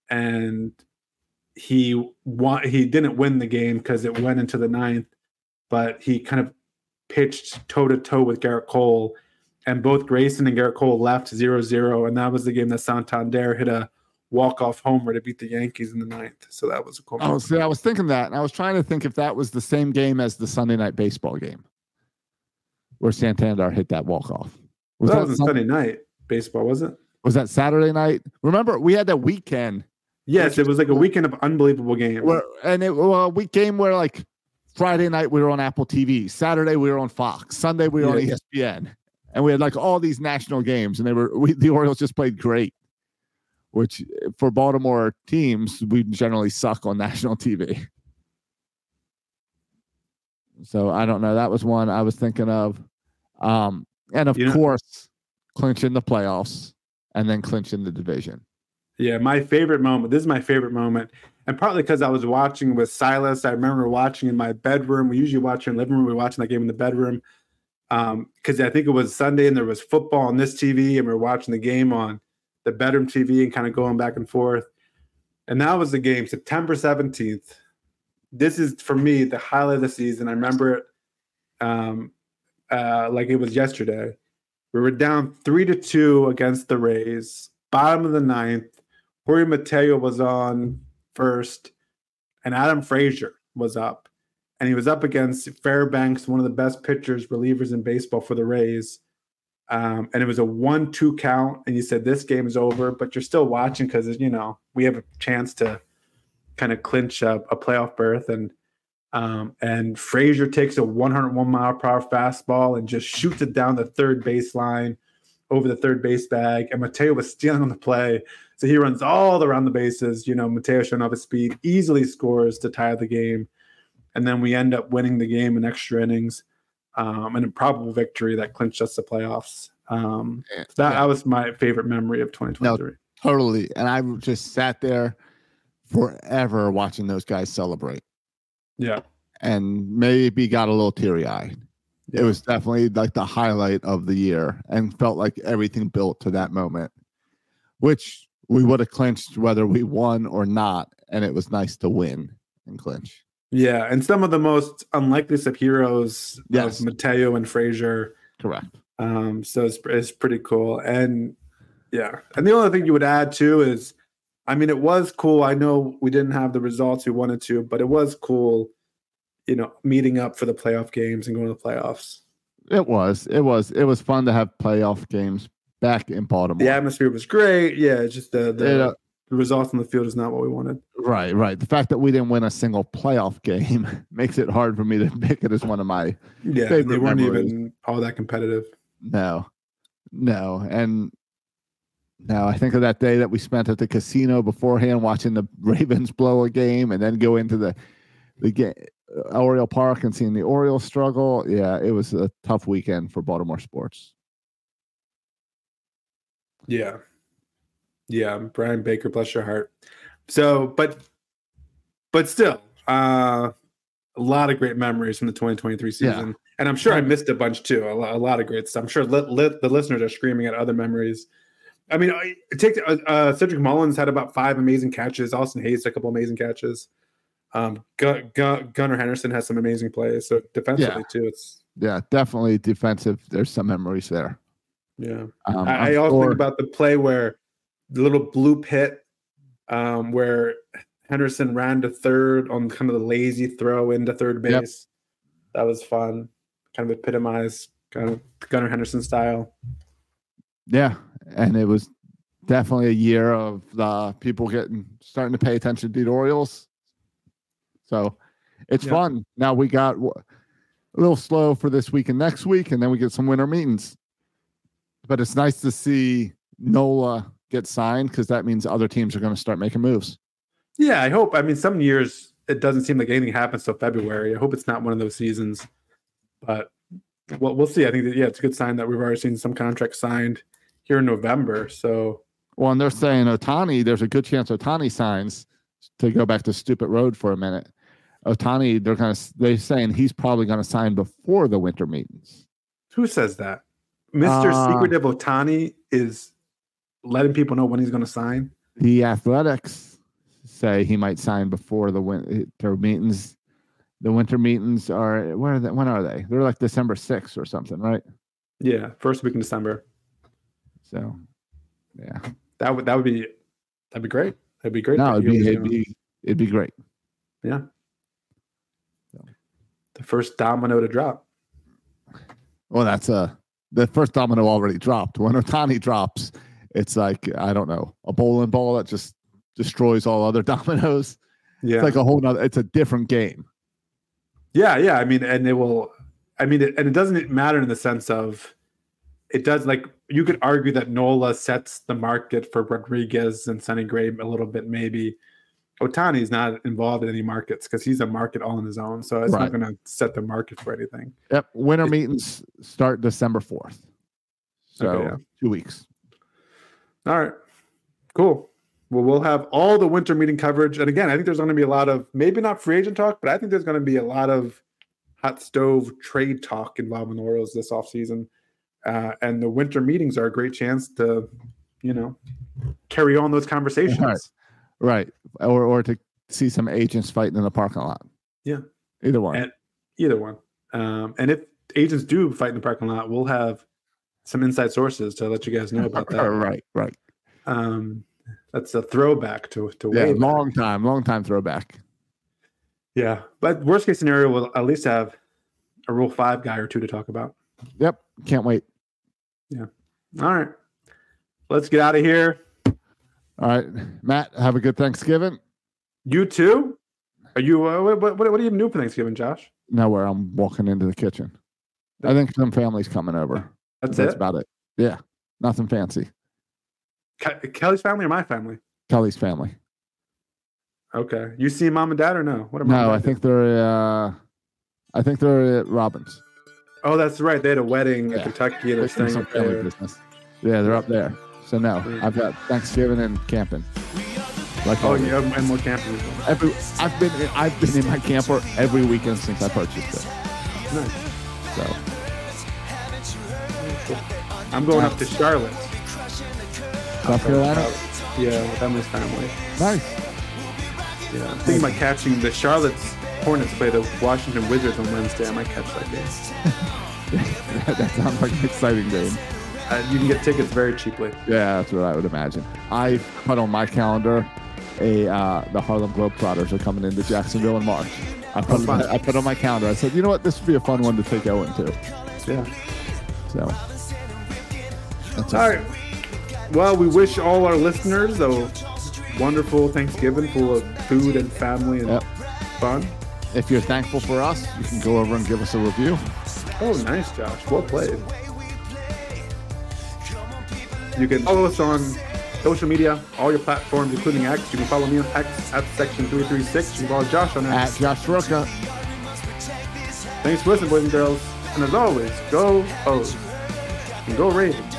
Speaker 3: and he won he didn't win the game because it went into the ninth, but he kind of pitched toe to toe with Gerrit Cole. And both Grayson and Gerrit Cole left 0 0. And that was the game that Santander hit a walk off homer to beat the Yankees in the ninth. So that was a cool.
Speaker 4: Oh, see, I was thinking that, and I was trying to think if that was the same game as the Sunday night baseball game where Santander hit that walk off.
Speaker 3: Was that, was
Speaker 4: Sun-
Speaker 3: Sunday night baseball, was it?
Speaker 4: was that Saturday night? Remember, we had that weekend
Speaker 3: Yes, it was like a weekend of unbelievable games.
Speaker 4: where, and it well, a week game where like Friday night we were on Apple TV, Saturday we were on Fox, Sunday we were
Speaker 3: Yeah.
Speaker 4: on ESPN, and we had like all these national games, and they were we, the Orioles just played great. Which for Baltimore teams, we generally suck on national TV. So I don't know. That was one I was thinking of, um, and of
Speaker 3: You know-
Speaker 4: course, clinching the playoffs and then clinching the division.
Speaker 3: Yeah, my favorite moment. This is my favorite moment, and partly because I was watching with Silas. I remember watching in my bedroom. We usually watch in the living room. We were watching that game in the bedroom because I think it was Sunday and there was football on this TV, and we were watching the game on the bedroom TV and kind of going back and forth. And that was the game, September seventeenth. This is for me the highlight of the season. I remember it um, uh, like it was yesterday. We were down three to two against the Rays, bottom of the ninth. Jorge Mateo was on first, and Adam Frazier was up. And he was up against Fairbanks, one of the best pitchers, relievers in baseball for the Rays. Um, and it was a one-two count. And you said this game is over, but you're still watching because you know we have a chance to kind of clinch a, a playoff berth. And um, and Frazier takes a 101 mile per hour fastball and just shoots it down the third baseline over the third base bag. And Mateo was stealing on the play. So he runs all around the bases. You know, Mateo showing off his speed, easily scores to tie the game. And then we end up winning the game in extra innings um, and a probable victory that clinched us the playoffs. Um, so that, that was my favorite memory of 2023.
Speaker 4: Totally. And I just sat there forever watching those guys celebrate
Speaker 3: Yeah.
Speaker 4: and maybe got a little teary eyed.
Speaker 3: Yeah.
Speaker 4: It was definitely like the highlight of the year and felt like everything built to that moment, which we would have clinched whether we won or not. And it was nice to win and clinch.
Speaker 3: Yeah. And some of the most unlikely of heroes
Speaker 4: Yes.
Speaker 3: of Mateo and Frazier.
Speaker 4: Correct.
Speaker 3: Um, so it's, it's pretty cool. And yeah. And the only thing you would add too is, I mean, it was cool. I know we didn't have the results we wanted to, but it was cool, you know, meeting up for the playoff games and going to the playoffs.
Speaker 4: It was. It was. It was fun to have playoff games back in Baltimore.
Speaker 3: The atmosphere was great. Yeah. It's just the, the,
Speaker 4: It, uh,
Speaker 3: the results on the field is not what we wanted.
Speaker 4: Right, right. The fact that we didn't win a single playoff game makes it hard for me to pick it as one of my
Speaker 3: Yeah.
Speaker 4: Favorite
Speaker 3: They weren't
Speaker 4: memories.
Speaker 3: even all that competitive.
Speaker 4: no, no, and no. I think of that day that we spent at the casino beforehand, watching the Ravens blow a game, and then go into the the game, uh, Oriole Park and seeing the Orioles struggle. Yeah, it was a tough weekend for Baltimore sports.
Speaker 3: Yeah. Yeah, Bryan Baker, bless your heart. So, but but still, uh a lot of great memories from the 2023 season. And I'm sure I missed a bunch too. A lot, a lot of great stuff. I'm sure the listeners are screaming at other memories. I mean, I, take uh, uh, Cedric Mullins had about five amazing catches. Austin Hays had a couple amazing catches. Um, Gun- Gun- Gunnar Henderson has some amazing plays. So defensively too, it's
Speaker 4: Yeah, definitely defensive. There's some memories there.
Speaker 3: yeah.
Speaker 4: Um,
Speaker 3: I, I also
Speaker 4: sure-
Speaker 3: think about the play where the little blue pit, um, where Henderson ran to third on kind of the lazy throw into third base.
Speaker 4: Yep.
Speaker 3: That was fun. Kind of epitomized kind of Gunnar Henderson style.
Speaker 4: Yeah, and it was definitely a year of the people getting starting to pay attention to the Orioles. So it's
Speaker 3: Yeah.
Speaker 4: fun. Now we got a little slow for this week and next week, and then we get some winter meetings. But it's nice to see Nola get signed because that means other teams are going to start making moves.
Speaker 3: Yeah, I hope. I mean, some years it doesn't seem like anything happens till February. I hope it's not one of those seasons, but well, we'll see. I think that yeah, it's a good sign that we've already seen some contracts signed here in November. So
Speaker 4: Well, and they're saying Ohtani, there's a good chance Ohtani signs to go back to stupid road for a minute. Ohtani, they're gonna they're saying he's probably gonna sign before the winter meetings.
Speaker 3: who says that? Mr.
Speaker 4: Uh,
Speaker 3: Secretive Ohtani is letting people know when he's going to sign.
Speaker 4: The athletics say he might sign before the winter meetings. The winter meetings are where are they, when are they? They're like December 6th or something, right?
Speaker 3: Yeah, first week in December.
Speaker 4: So yeah.
Speaker 3: That would that would be that'd be great. That'd be great.
Speaker 4: No, it'd be it'd be it'd be great.
Speaker 3: yeah. The first domino to drop.
Speaker 4: Well, that's a the first domino already dropped. When Ohtani drops, it's like I don't know a bowling ball that just destroys all other dominoes.
Speaker 3: Yeah.
Speaker 4: It's like a whole nother. It's a different game.
Speaker 3: Yeah, yeah. I mean, and it will. I mean, it, and it doesn't matter in the sense of it does. Like you could argue that Nola sets the market for Rodriguez and Sonny Gray a little bit. Maybe Ohtani is not involved in any markets because he's a market all on his own. So it's
Speaker 4: Right.
Speaker 3: not going to set the market for anything.
Speaker 4: Yep. Winter
Speaker 3: It-
Speaker 4: meetings start December fourth. So
Speaker 3: Okay, yeah.
Speaker 4: two weeks.
Speaker 3: All right, cool. Well, we'll have all the winter meeting coverage, and again, I think there's going to be a lot of maybe not free agent talk, but I think there's going to be a lot of hot stove trade talk involving the Orioles this offseason. Uh, and the winter meetings are a great chance to, you know, carry on those conversations.
Speaker 4: Right. Right. Or or to see some agents fighting in the parking lot.
Speaker 3: Yeah.
Speaker 4: Either one.
Speaker 3: And- Either one. Um, and if agents do fight in the parking lot, we'll have some inside sources to let you guys know about that.
Speaker 4: right. Right.
Speaker 3: Um, that's a throwback to to
Speaker 4: Yeah.
Speaker 3: back.
Speaker 4: Long time. Long time throwback.
Speaker 3: Yeah, but worst case scenario, we'll at least have a Rule Five guy or two to talk about.
Speaker 4: Yep. Can't wait. Yeah.
Speaker 3: All right, let's get out of here.
Speaker 4: All right. Matt, have a good Thanksgiving.
Speaker 3: You too? Are you? Uh, what, what, what are you doing for Thanksgiving, Josh?
Speaker 4: Nowhere. I'm walking into the kitchen. I think some family's coming over.
Speaker 3: That's,
Speaker 4: That's about it. Yeah. Nothing fancy.
Speaker 3: Ke- Kelly's family or my family?
Speaker 4: Kelly's family.
Speaker 3: Okay. You see mom and dad or no? What am
Speaker 4: No, I think they're uh I think they're at Robbins.
Speaker 3: Oh, that's right. They had a wedding in
Speaker 4: Yeah.
Speaker 3: Kentucky and they're staying
Speaker 4: some
Speaker 3: up
Speaker 4: family
Speaker 3: there.
Speaker 4: business. Yeah, they're up there. So no. I've got Thanksgiving and camping. Like
Speaker 3: Oh, yeah, and more campers.
Speaker 4: every I've been I've been in my camper every weekend since I purchased it.
Speaker 3: Nice.
Speaker 4: So
Speaker 3: I'm going up to Charlotte.
Speaker 4: South Carolina,
Speaker 3: Yeah, with Emily's family.
Speaker 4: nice.
Speaker 3: Yeah, I'm thinking about catching the Charlotte's Hornets play the Washington Wizards on Wednesday. I might catch that game.
Speaker 4: that sounds like an exciting game.
Speaker 3: Uh, you can get tickets very cheaply.
Speaker 4: Yeah, that's what I would imagine. I put on my calendar a uh, the Harlem Globetrotters are coming into Jacksonville in March. I put,
Speaker 3: fun.
Speaker 4: I put on my calendar. I said, you know what, this would be a fun one to take Owen to.
Speaker 3: Yeah.
Speaker 4: So that's
Speaker 3: All right. Well, we wish all our listeners a wonderful Thanksgiving full of food and family and
Speaker 4: Yep.
Speaker 3: fun.
Speaker 4: If you're thankful for us, you can go over and give us a review.
Speaker 3: Oh, nice, Josh. Well played. You can follow us on social media, all your platforms, including X. You can follow me on X at Section336. You can follow Josh on X. At.
Speaker 4: Josh Roca.
Speaker 3: Thanks for listening, boys and girls. And as always, go O's. And go Ravens.